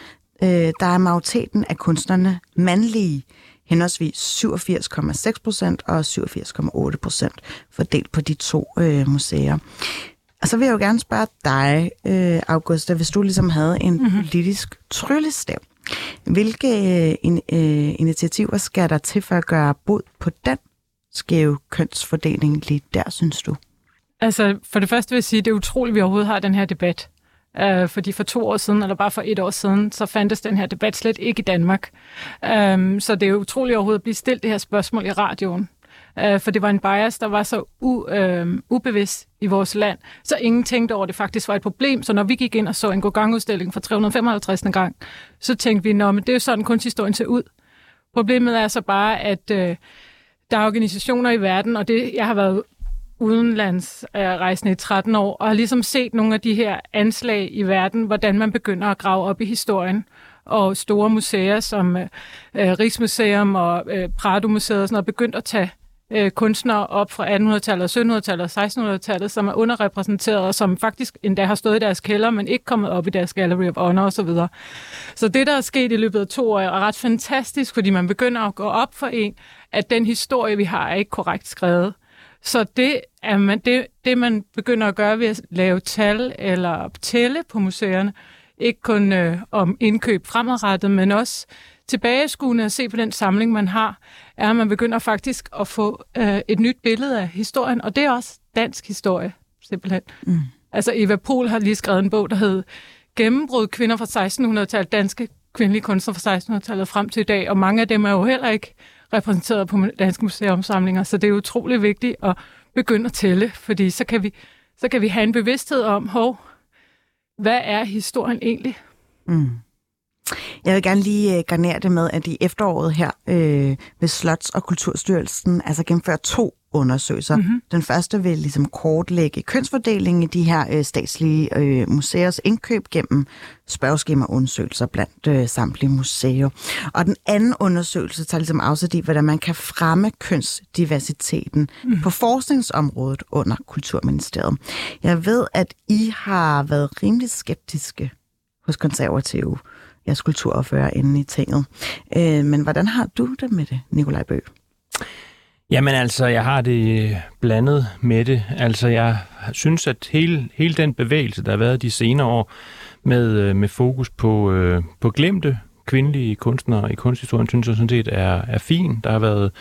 øh, der er majoriteten af kunstnerne mandlige, henholdsvis 87,6 procent og 87,8 procent fordelt på de to øh, museer. Og så vil jeg jo gerne spørge dig, øh, Augusta, hvis du ligesom havde en mm-hmm. politisk tryllestav. Hvilke øh, in, øh, initiativer skal der til for at gøre bod på den skæve kønsfordeling lige der, synes du? Altså, for det første vil jeg sige, at det er utroligt, at vi overhovedet har den her debat. Øh, fordi for to år siden, eller bare for et år siden, så fandtes den her debat slet ikke i Danmark. Øh, så det er utroligt overhovedet at blive stillet det her spørgsmål i radioen. Øh, for det var en bias, der var så u, øh, ubevidst i vores land, så ingen tænkte over, at det faktisk var et problem. Så når vi gik ind og så en Gauguin-udstilling for 355. gang, så tænkte vi, at det er jo sådan, kunsthistorien ser ud. Problemet er så bare, at Øh, der er organisationer i verden, og det, jeg har været udenlandsrejsende i 13 år, og har ligesom set nogle af de her anslag i verden, hvordan man begynder at grave op i historien. Og store museer som øh, Rigsmuseum og øh, Prado-museet og sådan noget, begyndt at tage øh, kunstnere op fra 1800-tallet, 1700-tallet og 1600-tallet, som er underrepræsenteret, og som faktisk endda har stået i deres kælder, men ikke kommet op i deres Gallery of Honor osv. Så, så det, der er sket i løbet af to år, er ret fantastisk, fordi man begynder at gå op for en, at den historie, vi har, er ikke korrekt skrevet. Så det, er man, det, det, man begynder at gøre ved at lave tal eller tælle på museerne, ikke kun øh, om indkøb fremadrettet, men også tilbageskuende at se på den samling, man har, er, at man begynder faktisk at få øh, et nyt billede af historien, og det er også dansk historie, simpelthen. Mm. Altså Eva Pol har lige skrevet en bog, der hedder Gennembrud kvinder fra 1600-tallet, danske kvindelige kunstnere fra 1600-tallet frem til i dag, og mange af dem er jo heller ikke repræsenteret på Danske Museumsamlinger, så det er utrolig vigtigt at begynde at tælle, fordi så kan vi, så kan vi have en bevidsthed om, hov, hvad er historien egentlig? Mm. Jeg vil gerne lige øh, garnere det med, at i efteråret her øh, ved Slots- og Kulturstyrelsen altså gennemføre to undersøgelser. Mm-hmm. Den første vil ligesom kortlægge kønsfordelingen i de her øh, statslige øh, museers indkøb gennem spørgeskemaundersøgelser blandt øh, samtlige museer. Og den anden undersøgelse tager ligesom afsæt i, hvordan man kan fremme kønsdiversiteten mm. på forskningsområdet under Kulturministeriet. Jeg ved, at I har været rimelig skeptiske hos konservative jeres kulturordfører inde i tinget. Øh, men hvordan har du det med det, Nikolaj Bøh? Jamen altså, jeg har det øh, blandet med det. Altså, jeg synes, at hele, hele den bevægelse, der har været de senere år, med, øh, med fokus på, øh, på glemte kvindelige kunstnere i kunsthistorien, synes jeg sådan set er, er fin. Der har været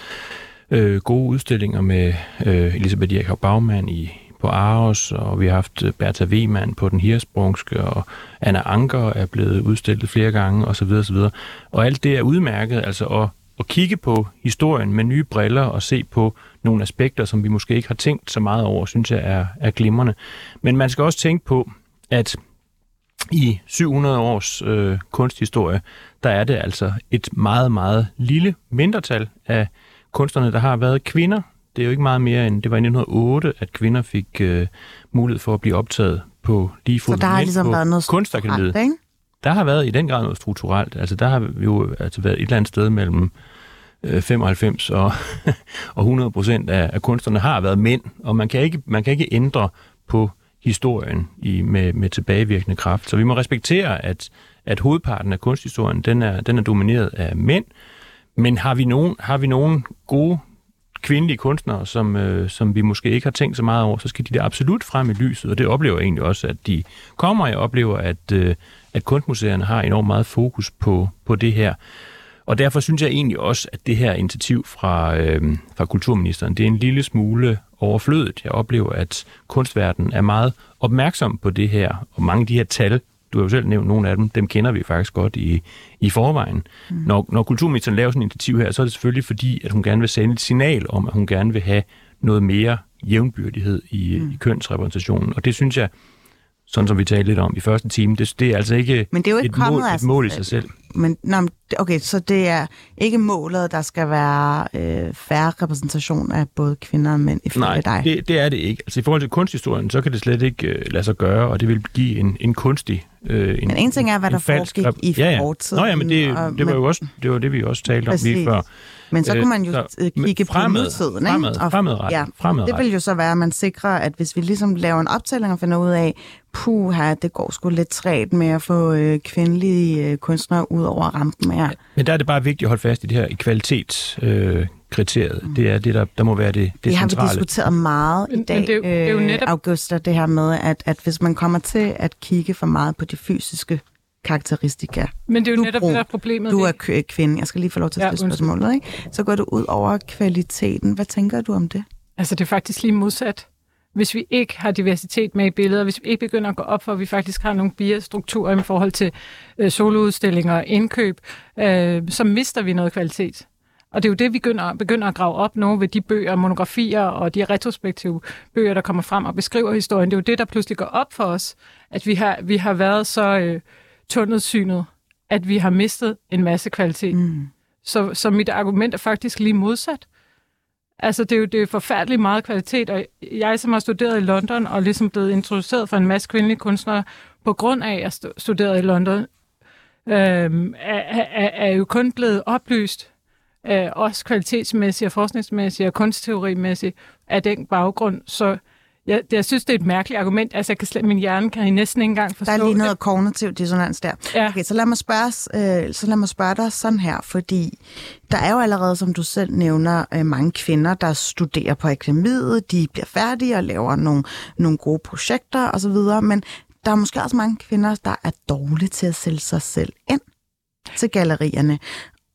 øh, gode udstillinger med øh, Elisabeth Jakob Baumann i, på Aarhus, og vi har haft øh, Bertha Wiemann på den hirsprungske, og Anna Anker er blevet udstillet flere gange, osv. osv. Og alt det er udmærket, altså og at kigge på historien med nye briller og se på nogle aspekter, som vi måske ikke har tænkt så meget over, synes jeg er, er glimrende. Men man skal også tænke på, at i 700 års øh, kunsthistorie, der er det altså et meget, meget lille mindretal af kunstnerne, der har været kvinder. Det er jo ikke meget mere end, det var i 1908, at kvinder fik øh, mulighed for at blive optaget på lige fod Så der har ligesom været noget kunstakademiet. Der har været i den grad noget strukturelt. Altså der har jo altså været et eller andet sted mellem Øh, 95 og, og 100 procent af, af kunstnerne har været mænd, og man kan ikke, man kan ikke ændre på historien i, med, med tilbagevirkende kraft. Så vi må respektere, at, at hovedparten af kunsthistorien, den er, den er domineret af mænd, men har vi nogen, har vi nogen gode kvindelige kunstnere, som, øh, som vi måske ikke har tænkt så meget over, så skal de da absolut frem i lyset, og det oplever jeg egentlig også, at de kommer. Jeg oplever, at, øh, at kunstmuseerne har enormt meget fokus på, på det her. Og derfor synes jeg egentlig også, at det her initiativ fra, øh, fra kulturministeren, det er en lille smule overflødet. Jeg oplever, at kunstverdenen er meget opmærksom på det her, og mange af de her tal, du har jo selv nævnt nogle af dem, dem kender vi faktisk godt i, i forvejen. Mm. Når, når kulturministeren laver sådan et initiativ her, så er det selvfølgelig fordi, at hun gerne vil sende et signal om, at hun gerne vil have noget mere jævnbyrdighed i, mm. i kønsrepræsentationen. Og det synes jeg, sådan som vi talte lidt om i første time. Det, det er altså ikke, Men det er jo ikke et, mål, kommet af et sig mål i selv. sig selv. Men, nå, okay, så det er ikke målet, der skal være øh, færre repræsentation af både kvinder og mænd ifølge Nej, dig? det, det er det ikke. Altså i forhold til kunsthistorien, så kan det slet ikke øh, lade sig gøre, og det vil give en, en kunstig... Øh, en, Men en ting er, hvad en der falsk foregik i ja, ja. fortiden, Nå ja, men det, og- det var jo også det, var det vi også talte om lige før. Men så Øh, kunne man jo så- øh, kigge fremad- på nutiden, ikke? fremad- Og- fremadrettet- Ja, fremadrettet. det vil jo så være, at man sikrer, at hvis vi ligesom laver en optælling og finder ud af, puha, det går sgu lidt træt med at få øh, kvindelige øh, kunstnere ud over rampen her. Men der er det bare vigtigt at holde fast i det her kvalitetskriteriet. Øh, kriteriet. det er det, der, der må være det, det Det har vi centrale. diskuteret meget i dag, men det er jo- det er jo øh, netop- Augusta, det her med, at, at hvis man kommer til at kigge for meget på de fysiske karakteristika, Men det er jo Du netop brun. det, der er problemet. du er kvinde, jeg skal lige få lov til at Ja, stille undskyld. spørgsmålet, ikke? så går det ud over kvaliteten. Hvad tænker du om det? Altså, det er faktisk lige modsat. Hvis vi ikke har diversitet med i billedet, hvis vi ikke begynder at gå op for, at vi faktisk har nogle bias-strukturer i forhold til øh, soloudstillinger og indkøb, øh, så mister vi noget kvalitet. Og det er jo det, vi begynder, begynder at grave op nu ved de bøger, monografier og de retrospektive bøger, der kommer frem og beskriver historien. Det er jo det, der pludselig går op for os, at vi har, vi har været så øh, tunnelsynet, at vi har mistet en masse kvalitet. Mm. Så, så mit argument er faktisk lige modsat. Altså, det er jo det er forfærdeligt meget kvalitet, og jeg, som har studeret i London, og ligesom blevet introduceret for en masse kvindelige kunstnere, på grund af, at jeg stu- studerede i London, øhm, er, er, er jo kun blevet oplyst, øh, også kvalitetsmæssigt og forskningsmæssigt og kunstteorimæssigt, af den baggrund. Så jeg, jeg synes, det er et mærkeligt argument. Altså, jeg kan slet, min hjerne kan næsten ikke engang forstå Der er lige det. noget kognitiv dissonans der. Ja. Okay, så lad mig spørge, øh, så lad mig spørge dig sådan her, fordi der er jo allerede, som du selv nævner, øh, mange kvinder, der studerer på akademiet, de bliver færdige og laver nogle, nogle gode projekter osv., men der er måske også mange kvinder, der er dårlige til at sælge sig selv ind til gallerierne.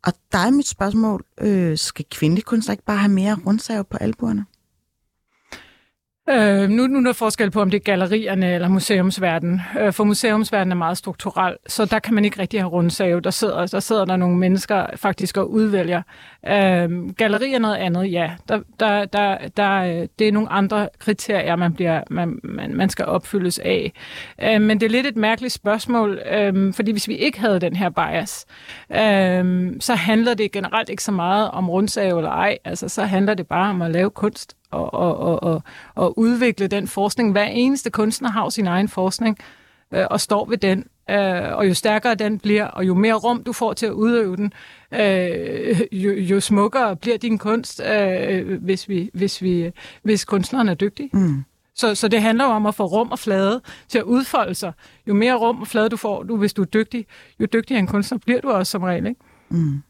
Og der er mit spørgsmål, øh, skal kvindelige kunstnere ikke bare have mere rundsav på albuerne? Øh, nu, nu er der forskel på, om det er gallerierne eller museumsverdenen, Øh, for museumsverdenen er meget strukturel, så der kan man ikke rigtig have rundsave. Der sidder, der sidder der nogle mennesker faktisk og udvælger. Øh, gallerier er noget andet, ja. Der, der, der, der, øh, det er nogle andre kriterier, man, bliver, man, man, man skal opfyldes af. Øh, men det er lidt et mærkeligt spørgsmål, øh, fordi hvis vi ikke havde den her bias, øh, så handler det generelt ikke så meget om rundsave eller ej. Altså, så handler det bare om at lave kunst og, og, og, og, og udvikle den forskning. Hver eneste kunstner har jo sin egen forskning øh, og står ved den. Øh, og jo stærkere den bliver, og jo mere rum du får til at udøve den, øh, jo, jo smukkere bliver din kunst, øh, hvis, vi, hvis, vi, hvis kunstneren er dygtig. Mm. Så, så det handler jo om at få rum og flade til at udfolde sig. Jo mere rum og flade du får, du, hvis du er dygtig, jo dygtigere en kunstner bliver du også som regel. Ikke? Mm.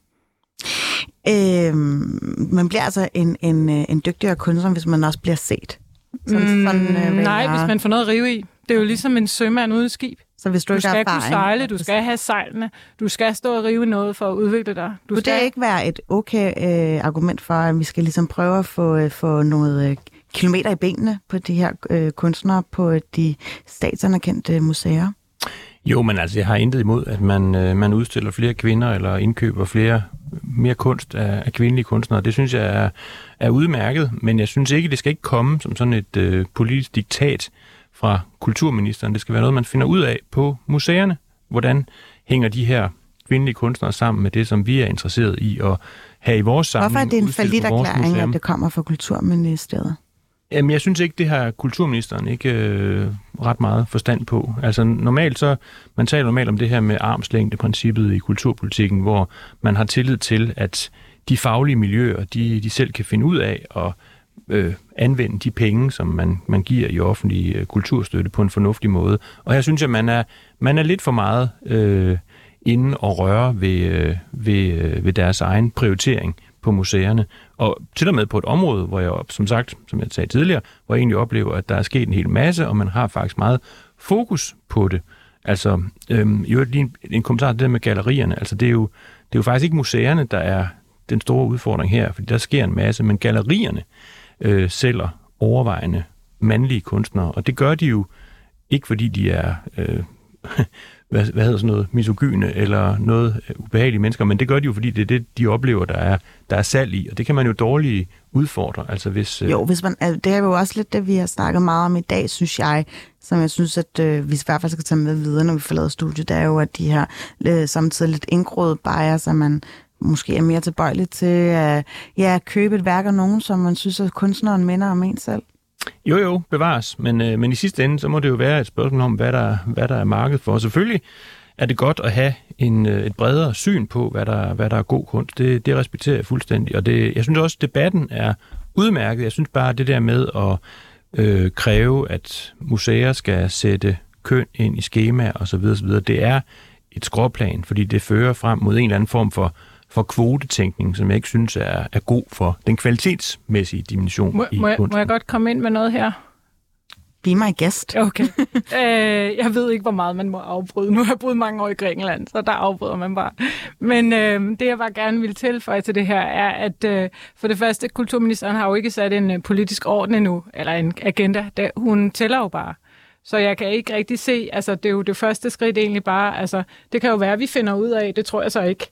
Øhm, man bliver altså en, en, øh, en dygtigere kunstner, hvis man også bliver set. Sådan, sådan, øh, nej, hvis man får noget at rive i. Det er jo ligesom en sømand uden skib. Så hvis du, Du ikke har skal kunne sejle, du skal have sejlene, du skal stå og rive noget for at udvikle dig. Du Kunne skal... det ikke være et okay øh, argument for, at vi skal ligesom prøve at få, øh, få noget øh, kilometer i benene på de her øh, kunstnere på øh, de statsanerkendte museer? Jo, men altså, jeg har intet imod, at man, øh, man udstiller flere kvinder, eller indkøber flere mere kunst af, af kvindelige kunstnere. Det synes jeg er, er udmærket, men jeg synes ikke, det skal ikke komme som sådan et øh, politisk diktat fra kulturministeren. Det skal være noget, man finder ud af på museerne. Hvordan hænger de her kvindelige kunstnere sammen med det, som vi er interesseret i at have i vores samling. Hvorfor er det en udstillet på vores erklæring, museum? at det kommer fra Kulturministeriet? Jamen, jeg synes ikke, det har kulturministeren ikke øh, ret meget forstand på. Altså normalt så, man taler normalt om det her med armslængdeprincippet i kulturpolitikken, hvor man har tillid til, at de faglige miljøer, de, de selv kan finde ud af at øh, anvende de penge, som man, man giver i offentlig øh, kulturstøtte på en fornuftig måde. Og her synes jeg, man er, man er lidt for meget øh, inde og røre ved, øh, ved, øh, ved deres egen prioritering på museerne. Og til og med på et område, hvor jeg, som sagt, som jeg sagde tidligere, hvor jeg egentlig oplever, at der er sket en hel masse, og man har faktisk meget fokus på det. Altså, øhm, jo, lige en, en kommentar til det med gallerierne. Altså, det er, jo, det er jo faktisk ikke museerne, der er den store udfordring her, fordi der sker en masse, men gallerierne øh, sælger overvejende mandlige kunstnere, og det gør de jo ikke, fordi de er øh, hvad, hvad hedder sådan noget, misogyne eller noget øh, ubehagelige mennesker, men det gør de jo, fordi det er det, de oplever, der er, der er salg i, og det kan man jo dårligt udfordre. Altså hvis, øh, Jo, hvis man, altså, det er jo også lidt det, vi har snakket meget om i dag, synes jeg, som jeg synes, at øh, vi i hvert fald skal tage med videre, når vi forlader studiet, det er jo, at de her øh, samtidig lidt indgroede bias, at man måske er mere tilbøjelig til at ja, købe et værk af nogen, som man synes, at kunstneren minder om en selv. Jo, jo, bevares. Men, øh, men i sidste ende, så må det jo være et spørgsmål om, hvad der, hvad der er marked for. Og selvfølgelig er det godt at have en, øh, et bredere syn på, hvad der, hvad der er god kunst. Det, det respekterer jeg fuldstændig. Og det, jeg synes også, at debatten er udmærket. Jeg synes bare, det der med at øh, kræve, at museer skal sætte køn ind i skemaer osv., osv., det er et skråplan, fordi det fører frem mod en eller anden form for for kvotetænkning, som jeg ikke synes er, er god for den kvalitetsmæssige dimension Må, i må, jeg, kunsten. må jeg godt komme ind med noget her? Be my guest. Okay. øh, jeg ved ikke, hvor meget man må afbryde. Nu har jeg boet mange år i Grækenland, så der afbryder man bare. Men øh, det, jeg bare gerne vil tilføje til det her, er, at øh, for det første, kulturministeren har jo ikke sat en øh, politisk orden endnu, eller en agenda. Der, hun tæller jo bare. Så jeg kan ikke rigtig se, altså det er jo det første skridt egentlig bare, altså det kan jo være, at vi finder ud af, det tror jeg så ikke.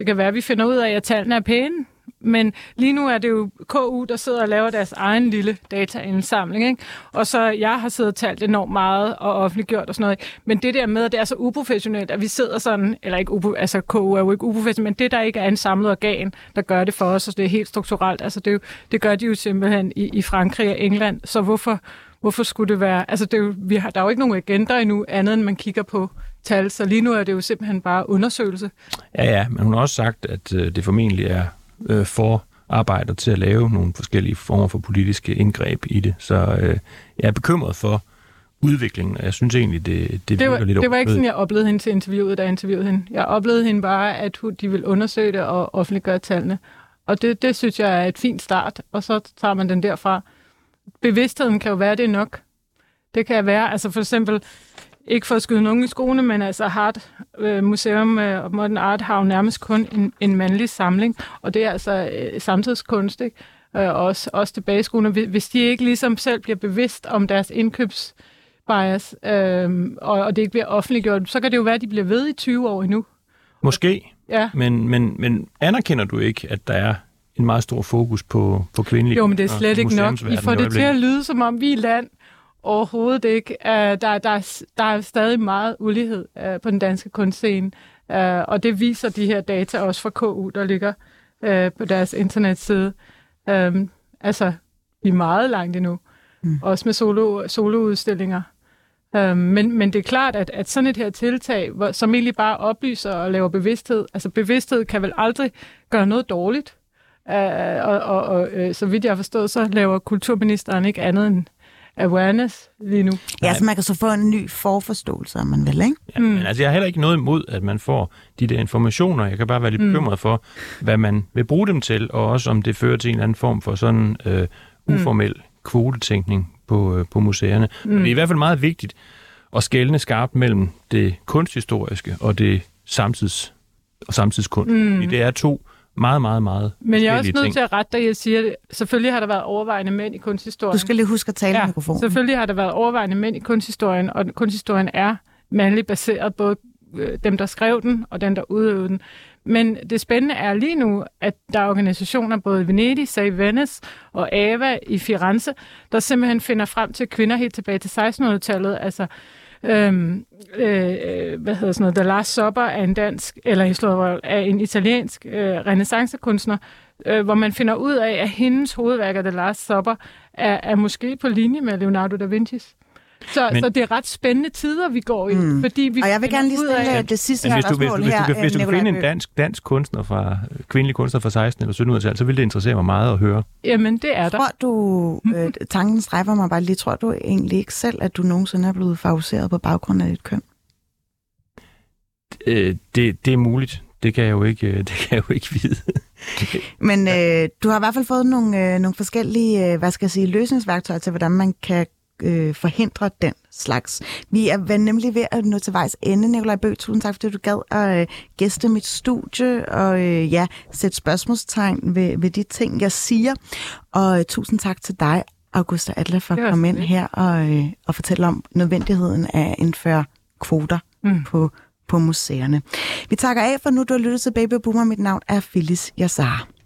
Det kan være, at vi finder ud af, at tallene er pæne, men lige nu er det jo KU, der sidder og laver deres egen lille dataindsamling. Ikke? Og så jeg har siddet og talt enormt meget og offentliggjort og sådan noget. Men det der med, at det er så uprofessionelt, at vi sidder sådan, eller ikke upo, altså KU er jo ikke uprofessionelt, men det der ikke er en samlet organ, der gør det for os, og det er helt strukturelt. Altså det, er jo, det gør de jo simpelthen i, i Frankrig og England. Så hvorfor, hvorfor skulle det være... Altså det er jo, vi har, der er jo ikke nogen agenda endnu, andet end man kigger på tal. Så lige nu er det jo simpelthen bare undersøgelse. Ja, ja, men hun har også sagt, at øh, det formentlig er øh, for arbejder til at lave nogle forskellige former for politiske indgreb i det. Så øh, jeg er bekymret for udviklingen, og jeg synes egentlig, det, det, Det var, lidt det var ikke sådan, jeg oplevede hende til interviewet, da jeg interviewede hende. Jeg oplevede hende bare, at hun, de vil undersøge det og offentliggøre tallene. Og det, det synes jeg er et fint start, og så tager man den derfra. Bevidstheden kan jo være det nok. Det kan være, altså for eksempel, ikke for at skyde nogen i skoene, men altså Hart øh, Museum øh, og Modern Art har jo nærmest kun en, en mandlig samling, og det er altså øh, samtidskunst, ikke? Øh, også, også tilbage i skoene. Hvis- de ikke ligesom selv bliver bevidst om deres indkøbs bias, øh, og, og det ikke bliver offentliggjort, så kan det jo være, at de bliver ved i 20 år endnu. Måske, Ja. men, men, men anerkender du ikke, at der er en meget stor fokus på, på kvindelige Jo, men det er slet ikke nok. I får det til at lyde, som om vi er land. Overhovedet ikke. Uh, der, der, er- der er stadig meget ulighed uh, på den danske kunstscene, uh, og det viser de her data også fra KU, der ligger uh, på deres internetside. Um, altså, vi er meget langt endnu, mm. også med solo, soloudstillinger. Um, men, men det er klart, at, at sådan et her tiltag, hvor, som egentlig bare oplyser og laver bevidsthed, altså bevidsthed kan vel aldrig gøre noget dårligt. Uh, og og, og så vidt jeg har forstået, så laver kulturministeren ikke andet end awareness lige nu. Ja, så man kan så få en ny forforståelse, om man vil, ikke? Ja, men altså, jeg har heller ikke noget imod, at man får de der informationer. Jeg kan bare være lidt Mm. bekymret for, hvad man vil bruge dem til, og også om det fører til en eller anden form for sådan øh, uformel kvotetænkning på, øh, på museerne. Mm. Det er i hvert fald meget vigtigt at skelne skarpt mellem det kunsthistoriske og det samtids, og samtidskunst. Mm. Fordi det er to meget, meget, meget Men jeg er også nødt ting. til at rette dig, jeg siger, at selvfølgelig har der været overvejende mænd i kunsthistorien. Du skal lige huske at tale ja, i mikrofonen. selvfølgelig har der været overvejende mænd i kunsthistorien, og kunsthistorien er mandligt baseret, både øh, dem, der skrev den, og dem, der udøvede den. Men det spændende er lige nu, at der er organisationer, både i Venedig, Save Venice og Ava i Firenze, der simpelthen finder frem til kvinder helt tilbage til 1600-tallet. Altså, øhm, øh, øh, hvad hedder sådan noget, The Last Supper er en dansk, eller jeg er en italiensk øh, renaissancekunstner, øh, hvor man finder ud af, at hendes hovedværker, The Last Supper, er, er måske på linje med Leonardo da Vinci's. Så, Men- så det er ret spændende tider, vi går i, mm. fordi vi Og jeg vil gerne lige af, stille at- det sidste Men hvis du, hvis, du, hvis, du, her, kan, hvis du kan Nicolai finde en dansk, dansk kunstner fra, kvindelig kunstner fra 16 eller 1700-tallet, så vil det interessere mig meget at høre. Jamen, det er der. Tror du, øh, tanken strejfer mig bare lige, tror du egentlig ikke selv, at du nogensinde er blevet favoriseret på baggrund af dit køn? Øh, det, det er muligt. Det kan jeg jo ikke, øh, det kan jeg jo ikke vide. Men øh, du har i hvert fald fået nogle, øh, nogle forskellige, øh, hvad skal jeg sige, løsningsværktøjer til, hvordan man kan øh, forhindre den slags. Vi er nemlig ved at nå til vejs ende, Nikolaj Bøg. Tusind tak, fordi du gad at øh, gæste mit studie og øh, ja, sætte spørgsmålstegn ved, ved de ting, jeg siger. Og øh, tusind tak til dig, Augusta Adler, for at komme ind her og, øh, og fortælle om nødvendigheden af at indføre kvoter mm. på, på museerne. Vi takker af for nu, du har lyttet til Baby Boomer. Mit navn er Phyllis Yassar.